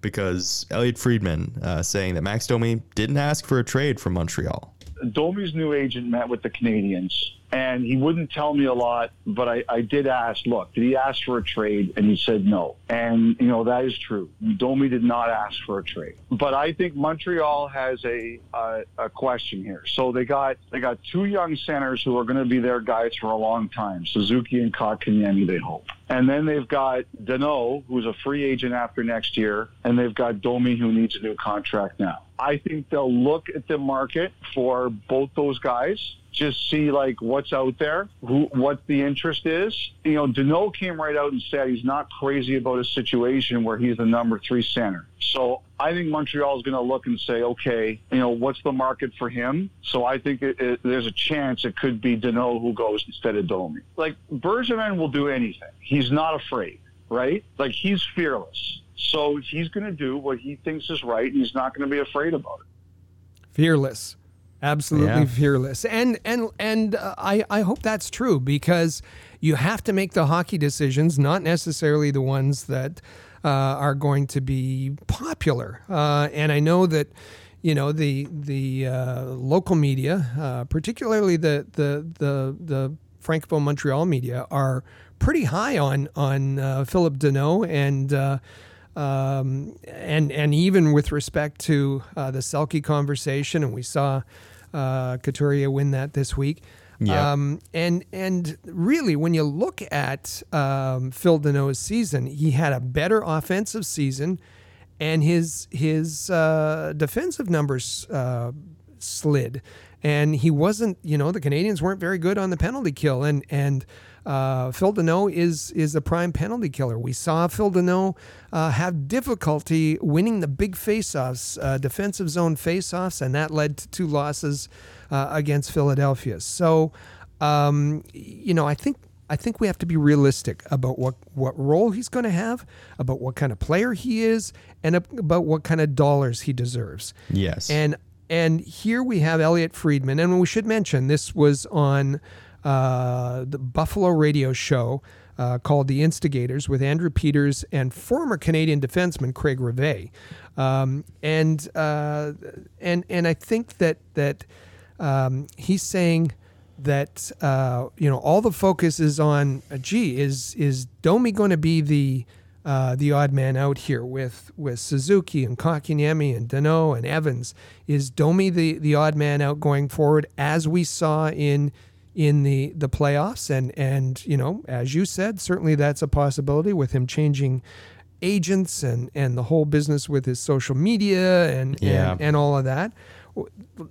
because Elliotte Friedman uh, saying that Max Domi didn't ask for a trade from Montreal. Domi's new agent met with the Canadiens, and he wouldn't tell me a lot, but I, I did ask, look, did he ask for a trade? And he said no. And, you know, that is true. Domi did not ask for a trade. But I think Montreal has a, a, a question here. So they got, they got two young centers who are going to be their guys for a long time, Suzuki and Kotkaniemi, they hope. And then they've got Danault, who's a free agent after next year, and they've got Domi, who needs a new contract now. I think they'll look at the market for both those guys just see like what's out there, who, what the interest is. You know, Danault came right out and said he's not crazy about a situation where he's the number three center. So I think Montreal is going to look and say, okay, you know, what's the market for him? So I think it, it, there's a chance it could be Danault who goes instead of Domi. Like Bergevin will do anything. He's not afraid, right? Like he's fearless. So he's going to do what he thinks is right, and he's not going to be afraid about it. Fearless. Absolutely yeah. fearless, and and and uh, I I hope that's true because you have to make the hockey decisions, not necessarily the ones that uh, are going to be popular. Uh, and I know that you know the the uh, local media, uh, particularly the the the the Francophone Montreal media, are pretty high on on uh, Philip Danault and. Um, and and even with respect to the Selke conversation, and we saw uh, Couturier win that this week. Um, and and really, when you look at um, Phil Danault's season, he had a better offensive season, and his his uh, defensive numbers uh, slid, and he wasn't. You know, the Canadiens weren't very good on the penalty kill, and and uh, Phil Danault is is a prime penalty killer. We saw Phil Danault uh, have difficulty winning the big faceoffs, uh, defensive zone faceoffs, and that led to two losses uh, against Philadelphia. So, um, you know, I think I think we have to be realistic about what, what role he's going to have, about what kind of player he is, and about what kind of dollars he deserves. Yes. And and here we have Elliotte Friedman, and we should mention this was on uh, the Buffalo radio show uh, called The Instigators with Andrew Peters and former Canadian defenseman Craig Rivet. Um, and, uh, and, and I think that, that um, he's saying that, uh, you know, all the focus is on, uh, gee, is, is Domi going to be the, uh, the odd man out here with with Suzuki and Kotkaniemi and Danault and Evans. Is Domi the the odd man out going forward, as we saw in in the the playoffs. And and you know as you said certainly that's a possibility with him changing agents and and the whole business with his social media and yeah. and, and all of that.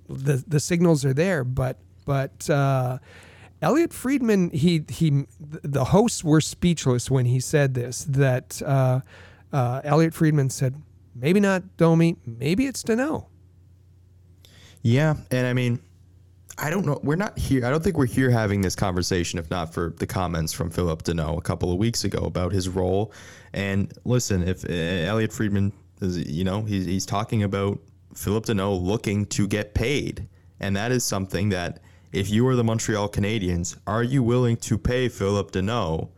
The the signals are there but but uh, Elliotte Friedman he he the hosts were speechless when he said this that uh, uh, Elliotte Friedman said maybe not Domi maybe it's Danault yeah and I mean I don't know. We're not here. I don't think we're here having this conversation if not for the comments from Philip Danault a couple of weeks ago about his role. And listen, if uh, Elliotte Friedman is, you know, he's, he's talking about Philip Danault looking to get paid. And that is something that if you are the Montreal Canadiens, are you willing to pay Philip Danault,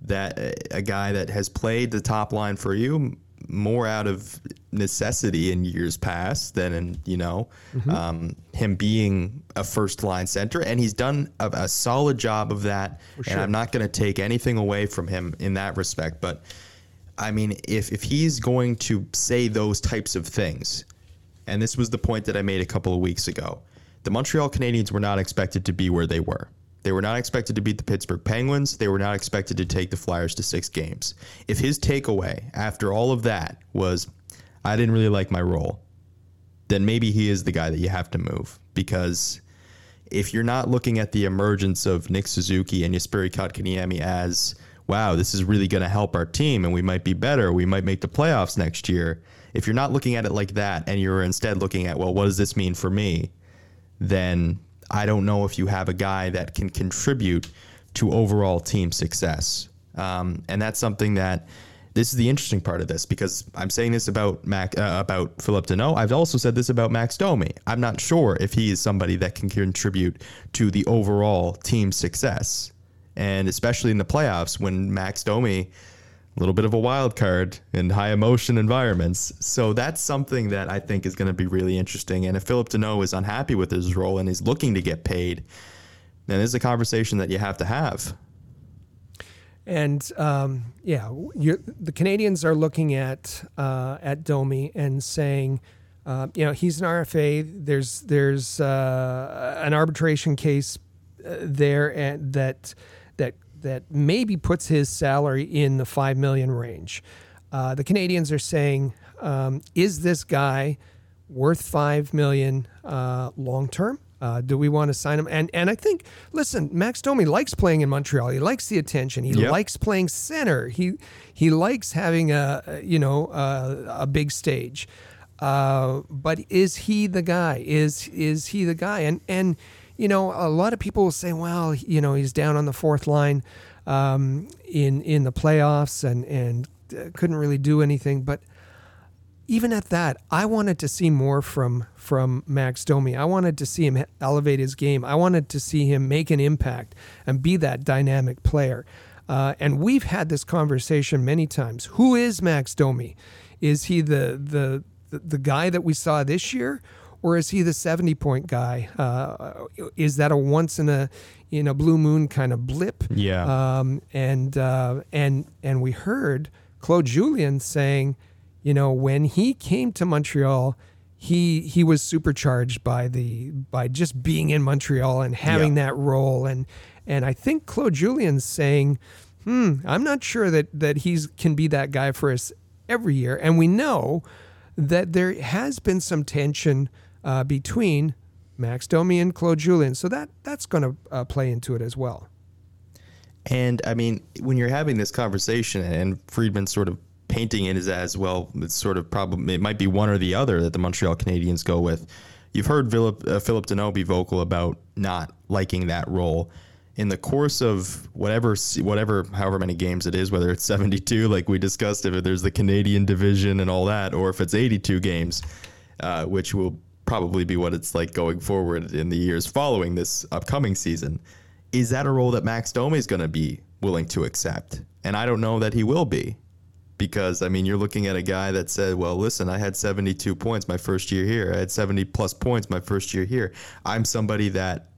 that uh, a guy that has played the top line for you more out of necessity in years past than in you know mm-hmm. um, him being a first line center and he's done a, a solid job of that sure. and i'm not going to take anything away from him in that respect but i mean if, if he's going to say those types of things and this was the point that i made a couple of weeks ago the montreal canadiens were not expected to be where they were they were not expected to beat the Pittsburgh Penguins. They were not expected to take the Flyers to six games. If his takeaway after all of that was, I didn't really like my role, then maybe he is the guy that you have to move. Because if you're not looking at the emergence of Nick Suzuki and Jesperi Kotkaniemi as, wow, this is really going to help our team and we might be better, we might make the playoffs next year. If you're not looking at it like that and you're instead looking at, well, what does this mean for me? Then I don't know if you have a guy that can contribute to overall team success. Um, and that's something that this is the interesting part of this because I'm saying this about Mac uh, about Philip Danault. I've also said this about Max Domi. I'm not sure if he is somebody that can contribute to the overall team success, and especially in the playoffs when Max Domi a little bit of a wild card in high emotion environments. So that's something that I think is going to be really interesting. And if Philip Danault is unhappy with his role and he's looking to get paid, then there's a conversation that you have to have. And um, yeah, the Canadiens are looking at uh, at Domi and saying, uh, you know, he's an RFA. There's there's uh, an arbitration case uh, there and that that that maybe puts his salary in the five million range. Uh, the Canadiens are saying, um, is this guy worth five million uh, long term? Uh, do we want to sign him? And and I think, listen, Max Domi likes playing in Montreal. He likes the attention. He yep. likes playing center. He he likes having a you know a, a big stage. Uh, but is he the guy? Is is he the guy? And and you know, a lot of people will say, well, you know, he's down on the fourth line um, in in the playoffs and and uh, couldn't really do anything. But even at that, I wanted to see more from from Max Domi. I wanted to see him elevate his game. I wanted to see him make an impact and be that dynamic player. Uh, and we've had this conversation many times. Who is Max Domi? Is he the the the guy that we saw this year, or is he the 70 point guy? Uh, is that a once in a in a blue moon kind of blip? Yeah. Um, and uh, and and we heard Claude Julien saying, you know, when he came to Montreal, he he was supercharged by the by just being in Montreal and having yeah. that role and and I think Claude Julien's saying, hmm, I'm not sure that that he's can be that guy for us every year. And we know that there has been some tension uh, between Max Domi and Claude Julien. So that that's going to uh, play into it as well. And I mean, when you're having this conversation, and Friedman sort of painting it as, as well, it's sort of probably it might be one or the other that the Montreal Canadiens go with. You've heard Philip uh, Philip Danault be vocal about not liking that role. In the course of whatever, whatever, however many games it is, whether it's 72, like we discussed, if there's the Canadian division and all that, or if it's 82 games, uh, which will probably be what it's like going forward in the years following this upcoming season. Is that a role that Max Domi is going to be willing to accept? And I don't know that he will be because I mean you're looking at a guy that said, "Well, listen, I had 72 points my first year here. I had 70 plus points my first year here. I'm somebody that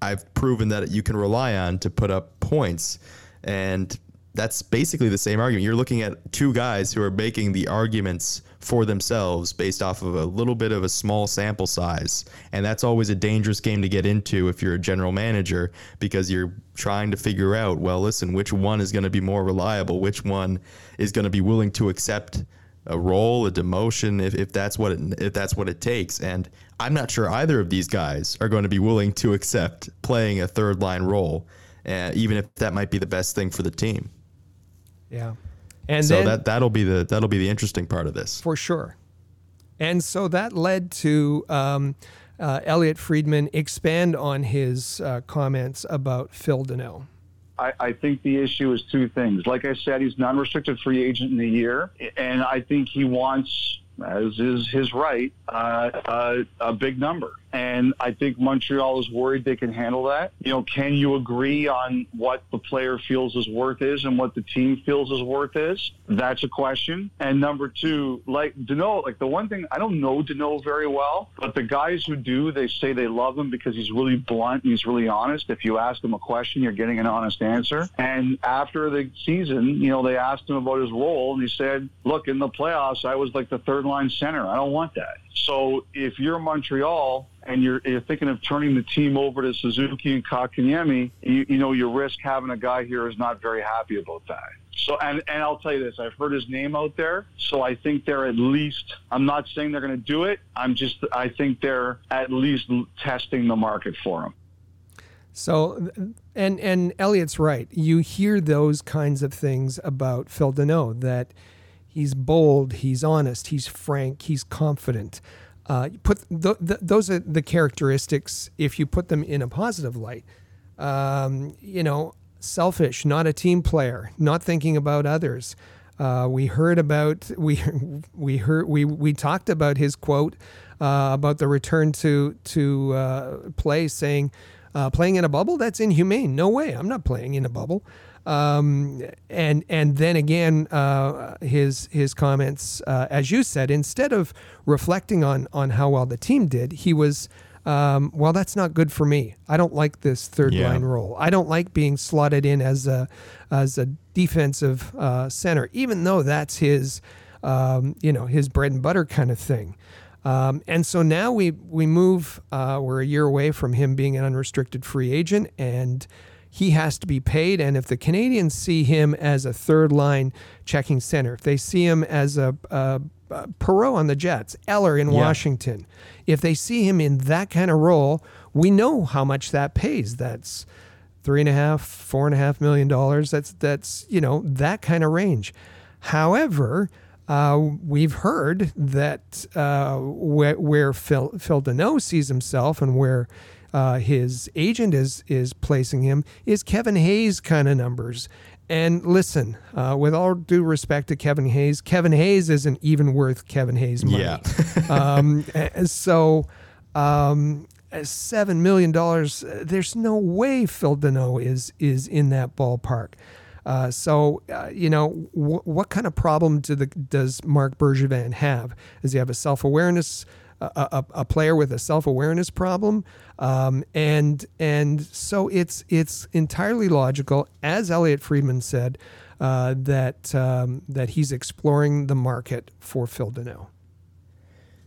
I've proven that you can rely on to put up points." And that's basically the same argument. You're looking at two guys who are making the arguments for themselves based off of a little bit of a small sample size. And that's always a dangerous game to get into if you're a general manager because you're trying to figure out, well, listen, which one is going to be more reliable? Which one is going to be willing to accept a role, a demotion, if, if that's what it, if that's what it takes. And I'm not sure either of these guys are going to be willing to accept playing a third line role, uh, even if that might be the best thing for the team. Yeah. And so then, that that'll be the that'll be the interesting part of this for sure. And so that led to um, uh, Elliotte Friedman expand on his uh, comments about Phil Danault. I, I, think the issue is two things. Like I said, he's non-restricted free agent in the year, and I think he wants, as is his right, uh, uh a big number. And I think Montreal is worried they can handle that. You know, can you agree on what the player feels his worth is and what the team feels his worth is? That's a question. And number two, like Danault, like the one thing I don't know Danault very well, but the guys who do, they say they love him because he's really blunt and he's really honest. If you ask him a question, you're getting an honest answer. And after the season, you know, they asked him about his role and he said, look, in the playoffs, I was like the third line center. I don't want that. So if you're Montreal, and you're, you're thinking of turning the team over to Suzuki and Kotkaniemi, you, you know, your risk having a guy here is not very happy about that. So, and, and I'll tell you this, I've heard his name out there. So I think they're at least, I'm not saying they're going to do it. I'm just, I think they're at least testing the market for him. So, and, and Elliotte's right. You hear those kinds of things about Phil Danault that he's bold, he's honest, he's frank, he's confident. Uh, put th- th- those are the characteristics if you put them in a positive light. Um, you know, selfish, not a team player, not thinking about others. Uh, we heard about *laughs* we we heard we we talked about his quote uh, about the return to to uh, play, saying Uh, playing in a bubble, that's inhumane. No way. I'm not playing in a bubble. Um, and and then again, uh, his his comments, uh, as you said, instead of reflecting on on how well the team did, he was, um, well, that's not good for me. I don't like this third Yeah. line role. I don't like being slotted in as a as a defensive uh, center, even though that's his, um, you know, his bread and butter kind of thing. Um, and so now we we move. Uh, we're a year away from him being an unrestricted free agent, and he has to be paid. And if the Canadiens see him as a third line checking center, if they see him as a, a, a Perreault on the Jets, Eller in Washington, if they see him in that kind of role, we know how much that pays. That's three and a half, four and a half million dollars. That's that's you know that kind of range. However, uh, we've heard that uh, where, where Phil Phil Danault sees himself and where uh, his agent is is placing him is Kevin Hayes kind of numbers. And listen, uh, with all due respect to Kevin Hayes, Kevin Hayes isn't even worth Kevin Hayes money. Yeah. *laughs* um, so um, seven million dollars. There's no way Phil Danault is is in that ballpark. Uh, so uh, you know wh- what kind of problem do the, does Marc Bergevin have? Does he have a self awareness? A, a, a player with a self awareness problem, um, and and so it's it's entirely logical, as Elliotte Friedman said, uh, that um, that he's exploring the market for Phil Danault.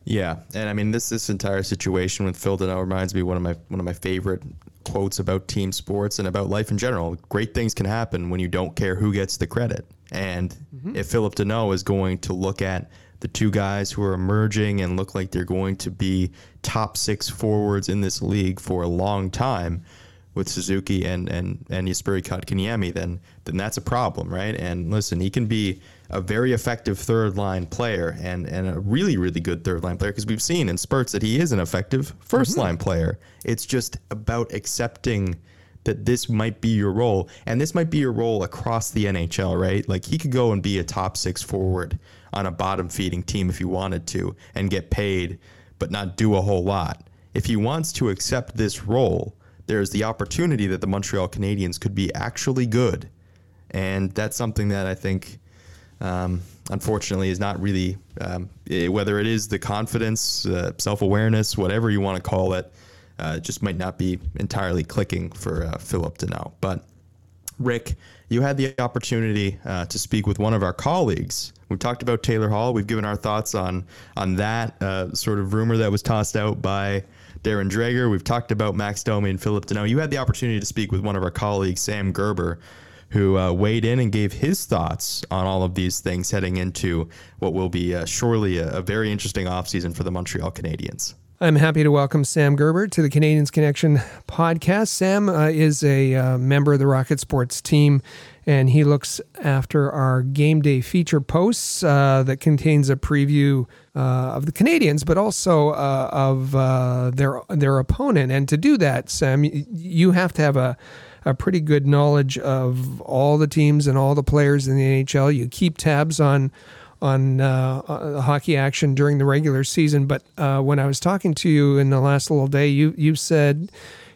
Yeah, and I mean this this entire situation with Phil Danault reminds me of one of my one of my favorite quotes about team sports and about life in general. Great things can happen when you don't care who gets the credit. And if Philip Danault is going to look at the two guys who are emerging and look like they're going to be top six forwards in this league for a long time with Suzuki and and and Jesperi Kotkaniemi, then then that's a problem, right? And listen, he can be a very effective third line player and and a really really good third line player because we've seen in spurts that he is an effective 1st mm-hmm. line player. It's just about accepting that this might be your role and this might be your role across the NHL, right? Like he could go and be a top 6 forward on a bottom feeding team if he wanted to and get paid but not do a whole lot. If he wants to accept this role, there's the opportunity that the Montreal Canadiens could be actually good. And that's something that I think, um, unfortunately, is not really, um, eh, whether it is the confidence, uh, self awareness, whatever you want to call it, uh, just might not be entirely clicking for uh, Philip Danault. But Rick, you had the opportunity uh, to speak with one of our colleagues. We've talked about Taylor Hall. We've given our thoughts on on that uh, sort of rumor that was tossed out by Darren Dreger. We've talked about Max Domi and Philip Danault. You had the opportunity to speak with one of our colleagues, Sam Gerber, who uh, weighed in and gave his thoughts on all of these things heading into what will be uh, surely a, a very interesting offseason for the Montreal Canadiens. I'm happy to welcome Sam Gerber to the Canadiens Connection podcast. Sam uh, is a uh, member of the Rocket Sports team, and he looks after our game day feature posts uh, that contains a preview uh, of the Canadiens, but also uh, of uh, their their opponent. And to do that, Sam, you have to have a a pretty good knowledge of all the teams and all the players in the NHL. You keep tabs on on uh, uh, hockey action during the regular season. But uh, when I was talking to you in the last little day, you you said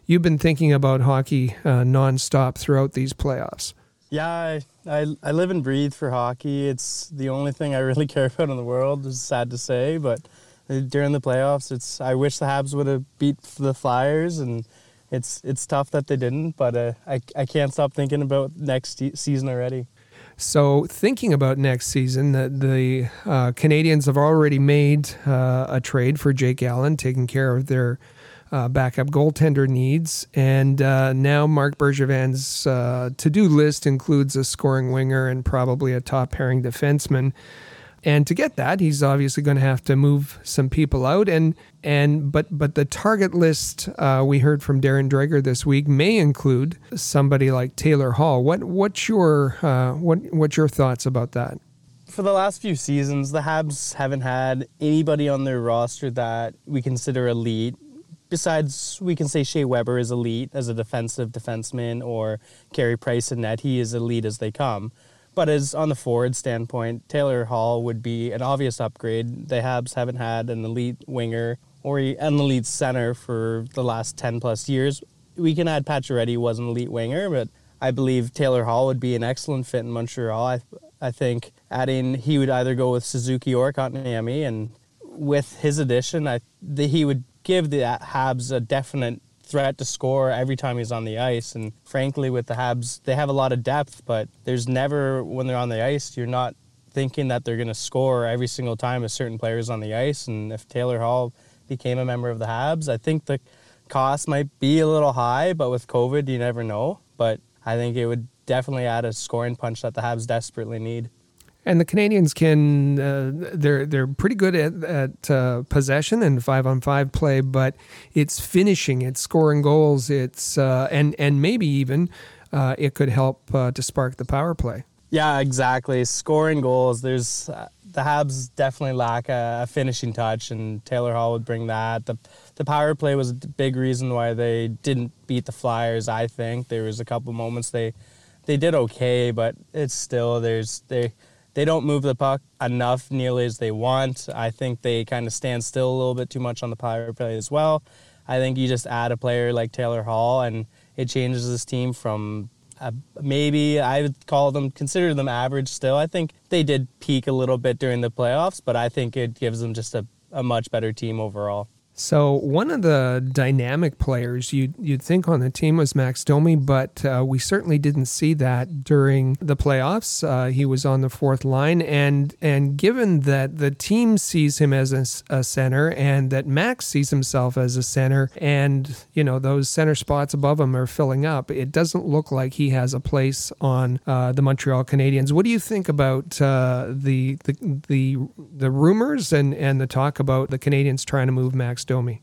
you've been thinking about hockey uh, nonstop throughout these playoffs. Yeah, I, I, I live and breathe for hockey. It's the only thing I really *laughs* care about in the world. It's sad to say, but uh, during the playoffs, it's I wish the Habs would have beat the Flyers, and it's it's tough that they didn't. But uh, I I can't stop thinking about next season already. So, thinking about next season, the, the uh, Canadiens have already made uh, a trade for Jake Allen, taking care of their uh, backup goaltender needs. And uh, now Marc Bergevin's uh, to do list includes a scoring winger and probably a top pairing defenseman. And to get that, he's obviously going to have to move some people out. And and but but the target list uh, we heard from Darren Dreger this week may include somebody like Taylor Hall. What what's your uh, what what's your thoughts about that? For the last few seasons, the Habs haven't had anybody on their roster that we consider elite. Besides, we can say Shea Weber is elite as a defensive defenseman, or Carey Price and net. He is elite as they come. But as on the forward standpoint, Taylor Hall would be an obvious upgrade. The Habs haven't had an elite winger or an elite center for the last 10 plus years. we can add Pacioretty was an elite winger, but I believe Taylor Hall would be an excellent fit in Montreal. I, I think adding he would either go with Suzuki or Kotkaniemi, and with his addition, I the, he would give the Habs a definite threat to score every time he's on the ice. And frankly, with the Habs, they have a lot of depth, but there's never when they're on the ice, you're not thinking that they're going to score every single time a certain player is on the ice. And if Taylor Hall became a member of the Habs, I think the cost might be a little high, but with COVID, you never know. But I think it would definitely add a scoring punch that the Habs desperately need. And the Canadiens can uh, they're they're pretty good at, at uh, possession and five on five play, but it's finishing, it's scoring goals, it's uh, and and maybe even uh, it could help uh, to spark the power play. Yeah, exactly. Scoring goals. There's uh, the Habs definitely lack a, a, finishing touch, and Taylor Hall would bring that. The the power play was a big reason why they didn't beat the Flyers. I think there was a couple moments they they did okay, but it's still there's they they don't move the puck enough nearly as they want. I think they kind of stand still a little bit too much on the power play as well. I think you just add a player like Taylor Hall and it changes this team from maybe I would call them consider them average still. I think they did peak a little bit during the playoffs, but I think it gives them just a, a much better team overall. So one of the dynamic players you'd, you'd think on the team was Max Domi, but uh, we certainly didn't see that during the playoffs. Uh, he was on the fourth line, and and given that the team sees him as a, a, center, and that Max sees himself as a center, and you know those center spots above him are filling up, it doesn't look like he has a place on uh, the Montreal Canadiens. What do you think about uh, the, the the the rumors and and the talk about the Canadiens trying to move Max? Domi?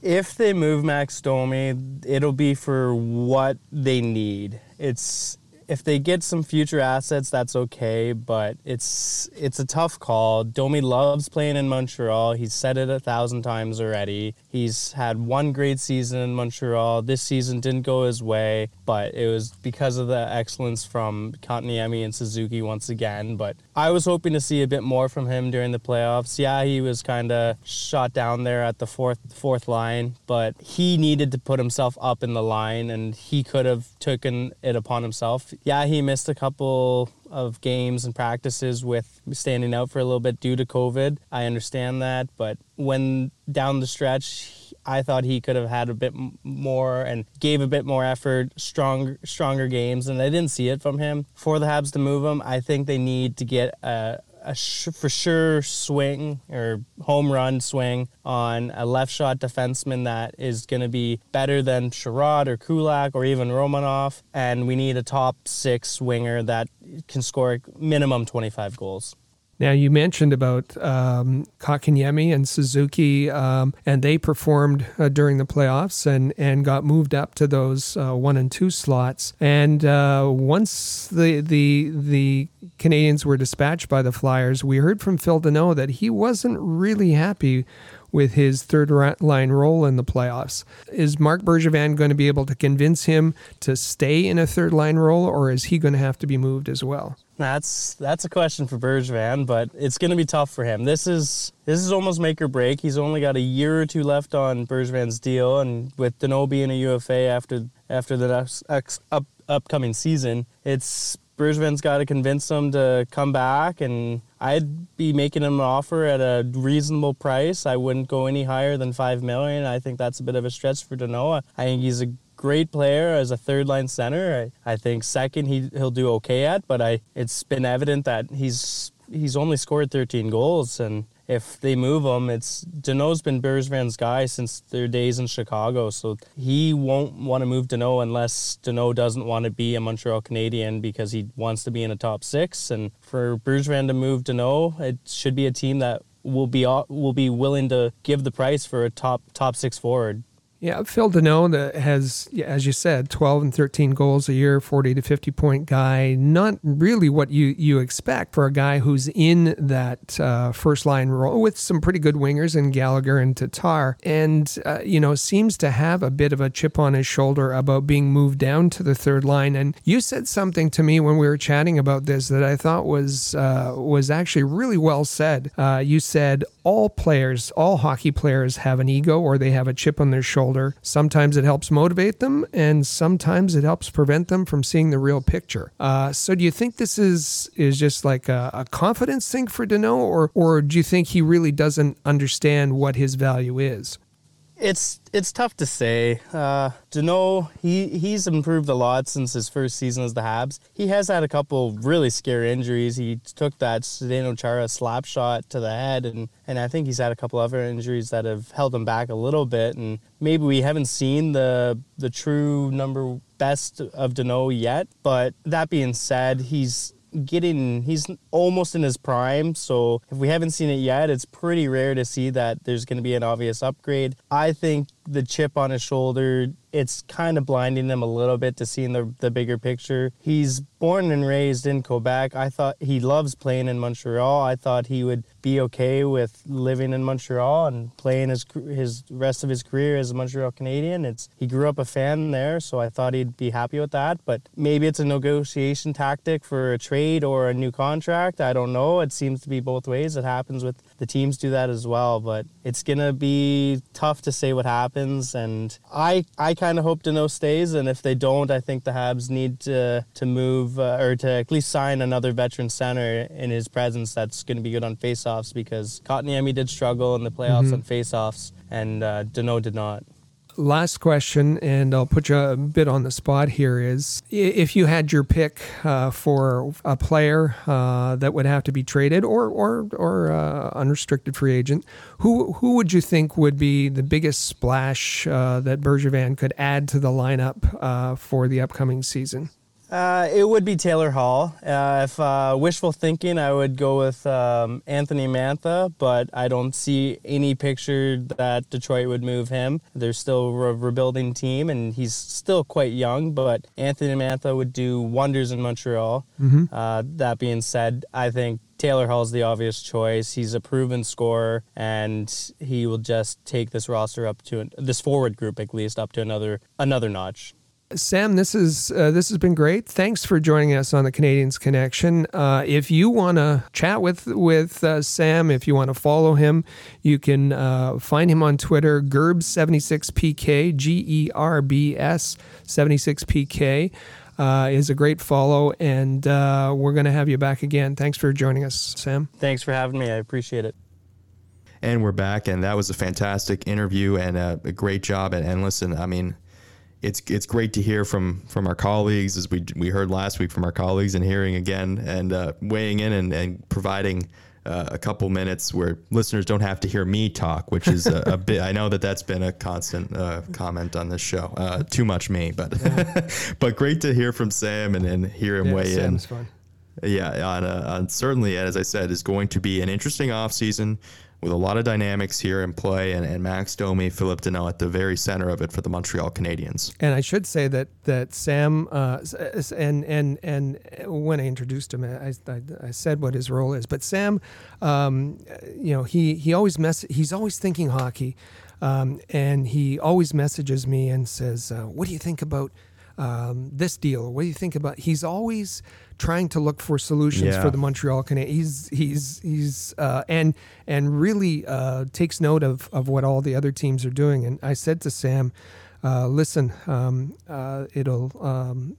If they move Max Domi, it'll be for what they need. It's if they get some future assets, that's okay. But it's it's a tough call. Domi loves playing in Montreal. He's said it a thousand times already. He's had one great season in Montreal. This season didn't go his way, but it was because of the excellence from Kotkaniemi and Suzuki once again. But I was hoping to see a bit more from him during the playoffs. Yeah, he was kind of shot down there at the fourth fourth line, but he needed to put himself up in the line, and he could have taken it upon himself yeah, he missed a couple of games and practices with standing out for a little bit due to COVID. I understand that, but when down the stretch, I thought he could have had a bit more and gave a bit more effort, stronger stronger games, and I didn't see it from him. For the Habs to move him, I think they need to get a a sh- for sure swing or home run swing on a left shot defenseman that is going to be better than Chiarot or Kulak or even Romanov. And we need a top six winger that can score minimum 25 goals. Now, you mentioned about um, Kotkaniemi and Suzuki, um, and they performed uh, during the playoffs and, and got moved up to those uh, one and two slots. And uh, once the, the, the Canadiens were dispatched by the Flyers, we heard from Phil Danault that he wasn't really happy with his third line role in the playoffs. Is Marc Bergevin going to be able to convince him to stay in a third line role, or is he going to have to be moved as well? That's that's a question for Bergevin, but it's going to be tough for him. This is this is almost make or break. He's only got a year or two left on Bergevin's deal, and with Danault being a UFA after after the next up, upcoming season, it's Bergevin's got to convince him to come back, and I'd be making him an offer at a reasonable price. I wouldn't go any higher than five million. I think that's a bit of a stretch for Danault. I think he's a great player as a third line center. I, I think second he he'll do okay at, but I it's been evident that he's he's only scored 13 goals and if they move him, it's Danault's been Bergevin's guy since their days in Chicago, so he won't want to move Danault unless Danault doesn't want to be a Montreal Canadian because he wants to be in a top six. And for Bergevin to move Danault, it should be a team that will be will be willing to give the price for a top top six forward. Yeah, Phil Danault has, as you said, 12 and 13 goals a year, 40 to 50 point guy. Not really what you, you expect for a guy who's in that uh, first line role with some pretty good wingers in Gallagher and Tatar. And, uh, you know, seems to have a bit of a chip on his shoulder about being moved down to the third line. And you said something to me when we were chatting about this that I thought was, uh, was actually really well said. Uh, you said, all players, all hockey players have an ego or they have a chip on their shoulder. Sometimes it helps motivate them, and sometimes it helps prevent them from seeing the real picture. Uh, so, do you think this is is just like a, a confidence thing for Danault, or or do you think he really doesn't understand what his value is? It's it's tough to say. Uh, Danault, he he's improved a lot since his first season as the Habs. He has had a couple really scary injuries. He took that Zdeno Chara slap shot to the head, and and I think he's had a couple other injuries that have held him back a little bit. And maybe we haven't seen the the true number best of Danault yet. But that being said, he's getting he's almost in his prime so if we haven't seen it yet it's pretty rare to see that there's going to be an obvious upgrade i think the chip on his shoulder it's kind of blinding him a little bit to seeing the, the bigger picture. He's born and raised in Quebec. I thought he loves playing in Montreal. I thought he would be okay with living in Montreal and playing his his rest of his career as a Montreal Canadian. It's he grew up a fan there, so I thought he'd be happy with that. But maybe it's a negotiation tactic for a trade or a new contract. I don't know. It seems to be both ways. It happens with the teams do that as well. But it's gonna be tough to say what happens. And I I kind of hope Danault stays, and if they don't, I think the Habs need to to move uh, or to at least sign another veteran center in his presence that's going to be good on faceoffs because Kotkaniemi did struggle in the playoffs mm-hmm. on faceoffs, and uh, did not last question, and I'll put you a bit on the spot here is if you had your pick uh, for a player uh, that would have to be traded or or or uh, unrestricted free agent, who who would you think would be the biggest splash uh, that Bergevin could add to the lineup uh, for the upcoming season? Uh, it would be Taylor Hall. Uh, if uh, wishful thinking, I would go with um, Anthony Mantha, but I don't see any picture that Detroit would move him. They're still a rebuilding team, and he's still quite young, but Anthony Mantha would do wonders in Montreal. Mm-hmm. Uh, that being said, I think Taylor Hall's the obvious choice. He's a proven scorer, and he will just take this roster up to this forward group at least up to another another notch. Sam, this is uh, this has been great. Thanks for joining us on the Canadiens Connection. Uh, if you want to chat with with uh, Sam, if you want to follow him, you can uh, find him on Twitter, Gerbs76PK, G E R B S 76PK. Uh, is a great follow, and uh, we're going to have you back again. Thanks for joining us, Sam. Thanks for having me. I appreciate it. And we're back, and that was a fantastic interview and a, a great job. And, and listen, I mean, it's it's great to hear from from our colleagues as we we heard last week from our colleagues and hearing again and uh, weighing in and, and providing uh, a couple minutes where listeners don't have to hear me talk, which is a, a bit. I know that that's been a constant uh, comment on this show. Uh, too much me, but yeah. *laughs* but great to hear from Sam and, and hear him yeah, weigh Sam's in. Fun. Yeah, on, uh, on certainly, as I said, is going to be an interesting off season with a lot of dynamics here in play, and, and Max Domi, Philip Danault at the very center of it for the Montreal Canadiens. And I should say that that Sam uh, and and and when I introduced him, I, I, I said what his role is. But Sam, um, you know, he he always mess he's always thinking hockey, um, and he always messages me and says, uh, "What do you think about?" Um, this deal? What do you think about? He's always trying to look for solutions yeah. for the Montreal Canadiens. He's he's he's uh, and and really uh, takes note of of what all the other teams are doing. And I said to Sam, uh, "Listen, um, uh, it'll." Um,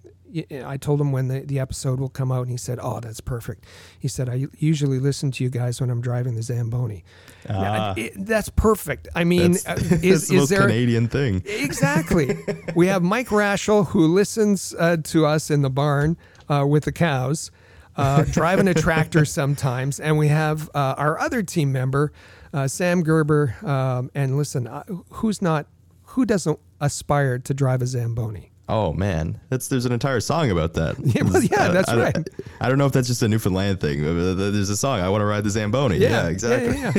I told him when the, the episode will come out, and he said, "Oh, that's perfect." He said, "I usually listen to you guys when I'm driving the Zamboni." Uh, it, that's perfect. I mean, that's, uh, *laughs* is, the is there Canadian thing? Exactly. we have Mike Rashel who listens uh, to us in the barn uh, with the cows, uh, *laughs* driving a tractor sometimes, and we have uh, our other team member, uh, Sam Gerber. Um, and listen, uh, who's not, who doesn't aspire to drive a Zamboni? Oh man, that's there's an entire song about that. *laughs* Yeah, well, yeah, that's I, right. I, I, don't know if that's just a Newfoundland thing. There's a song. I want to ride the Zamboni. Yeah, yeah exactly. Yeah,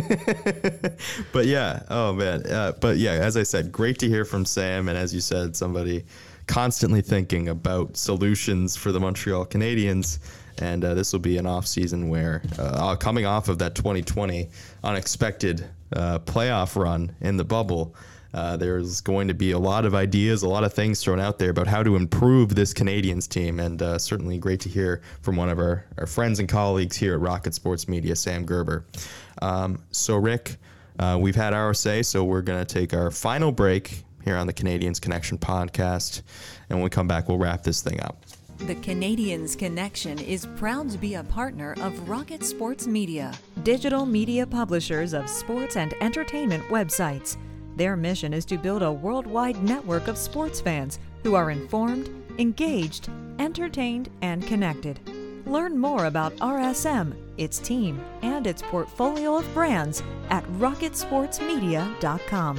yeah, *laughs* but yeah, oh man, uh, but yeah, as I said, great to hear from Sam, and as you said, somebody constantly thinking about solutions for the Montreal Canadiens. And uh, this will be an off season where, uh, coming off of that 2020 unexpected uh, playoff run in the bubble, Uh, there's going to be a lot of ideas, a lot of things thrown out there about how to improve this Canadiens team, and uh, certainly great to hear from one of our, our friends and colleagues here at Rocket Sports Media, Sam Gerber. Um, so, Rick, uh, we've had our say, so we're going to take our final break here on the Canadiens Connection podcast, and when we come back, we'll wrap this thing up. The Canadiens Connection is proud to be a partner of Rocket Sports Media, digital media publishers of sports and entertainment websites. Their mission is to build a worldwide network of sports fans who are informed, engaged, entertained, and connected. Learn more about RSM, its team, and its portfolio of brands at rocketsportsmedia.com.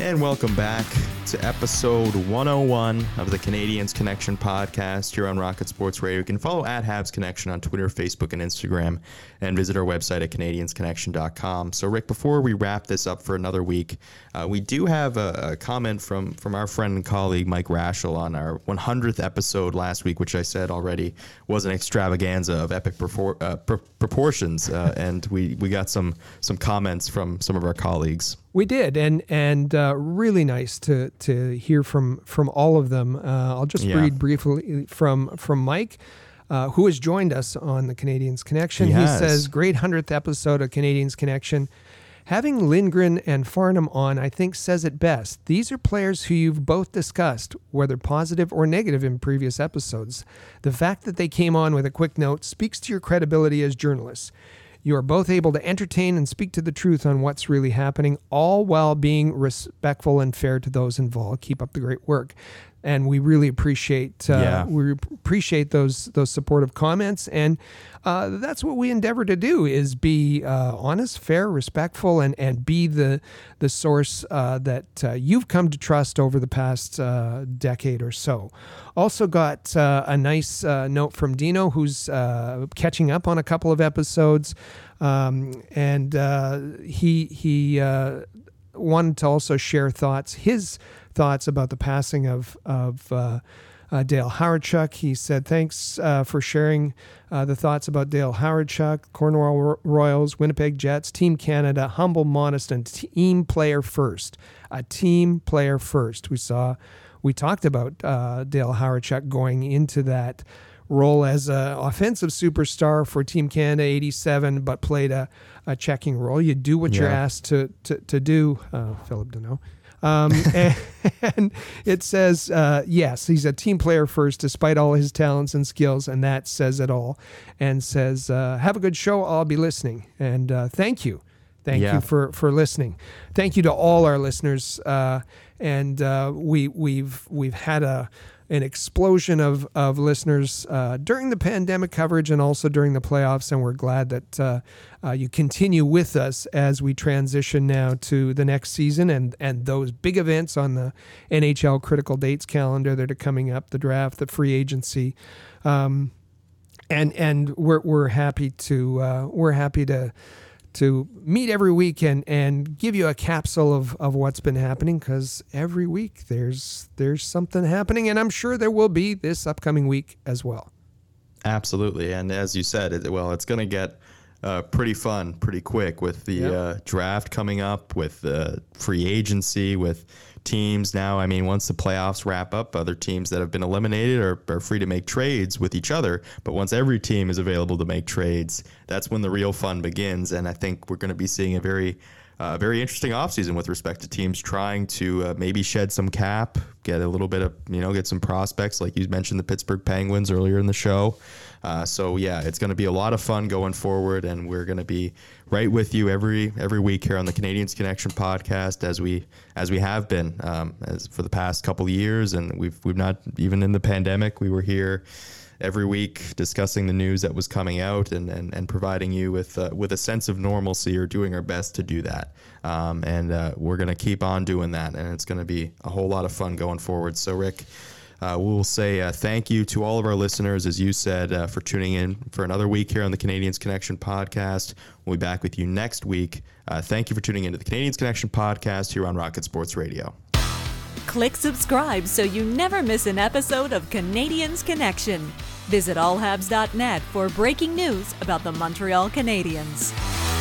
And welcome back to episode 101 of the Canadiens Connection podcast here on Rocket Sports Radio. You can follow at Habs Connection on Twitter, Facebook, and Instagram, and visit our website at CanadiensConnection.com. So, Rick, before we wrap this up for another week, uh, we do have a, a, comment from, from our friend and colleague Mike Rashel on our 100th episode last week, which I said already was an extravaganza of epic perfor- uh, pr- proportions, uh, and we, we got some some comments from some of our colleagues. We did, and and uh, really nice to to hear from from all of them. Uh, I'll just yeah. read briefly from from Mike. Uh, who has joined us on the Canadiens Connection? He, he says, "Great hundredth episode of Canadiens Connection. Having Lindgren and Farnham on, I think, says it best. These are players who you've both discussed, whether positive or negative, in previous episodes. The fact that they came on with a quick note speaks to your credibility as journalists. You are both able to entertain and speak to the truth on what's really happening, all while being respectful and fair to those involved. Keep up the great work and we really appreciate uh, yeah. we appreciate those those supportive comments. And uh, that's what we endeavor to do is be uh, honest fair respectful and and be the the source uh, that uh, you've come to trust over the past uh, decade or so. Also got a nice note from Dino who's catching up on a couple of episodes. Um, and he he wanted to also share thoughts his thoughts about the passing of of uh, uh, Dale Hawerchuk. He said, "Thanks uh, for sharing uh, the thoughts about Dale Hawerchuk, Cornwall Royals, Winnipeg Jets, Team Canada, humble, modest, and team player first. A team player first. We saw, we talked about uh, Dale Hawerchuk going into that." role as an offensive superstar for Team Canada 87, but played a, a checking role. You do what yeah. you're asked to, to, to do, uh, Philip Danault. Um, and, *laughs* and, it says, uh, yes, he's a team player first, despite all his talents and skills, and that says it all. And says, uh, have a good show. I'll be listening. And uh, thank you. Thank Yeah. you for for listening. Thank you to all our listeners. Uh, and uh, we we've we've had a an explosion of of listeners uh, during the pandemic coverage and also during the playoffs, and we're glad that uh, uh, you continue with us as we transition now to the next season and and those big events on the NHL critical dates calendar that are coming up: the draft, the free agency. Um, and and we're we're happy to uh, we're happy to to meet every week and and give you a capsule of, of what's been happening because every week there's there's something happening and I'm sure there will be this upcoming week as well. Absolutely, and as you said, it, well, it's going to get uh, pretty fun pretty quick with the Yep. uh, draft coming up, with the free agency, with teams now. I mean, once the playoffs wrap up, other teams that have been eliminated are, are free to make trades with each other. But once every team is available to make trades, that's when the real fun begins. And I think we're going to be seeing a very uh, very interesting offseason with respect to teams trying to uh, maybe shed some cap, get a little bit of, you know, get some prospects, like you mentioned the Pittsburgh Penguins earlier in the show. Uh, so yeah, it's going to be a lot of fun going forward, and we're going to be right with you every every week here on the Canadiens Connection podcast, as we as we have been um, as for the past couple of years, and we've we've not even in the pandemic we were here every week discussing the news that was coming out and, and, and providing you with uh, with a sense of normalcy or doing our best to do that. Um, and uh, we're going to keep on doing that, and it's going to be a whole lot of fun going forward. So, Rick, uh, we'll say uh, thank you to all of our listeners, as you said, uh, for tuning in for another week here on the Canadiens Connection podcast. We'll be back with you next week. Uh, thank you for tuning into the Canadiens Connection podcast here on Rocket Sports Radio. Click subscribe so you never miss an episode of Canadiens Connection. Visit allhabs.net for breaking news about the Montreal Canadiens.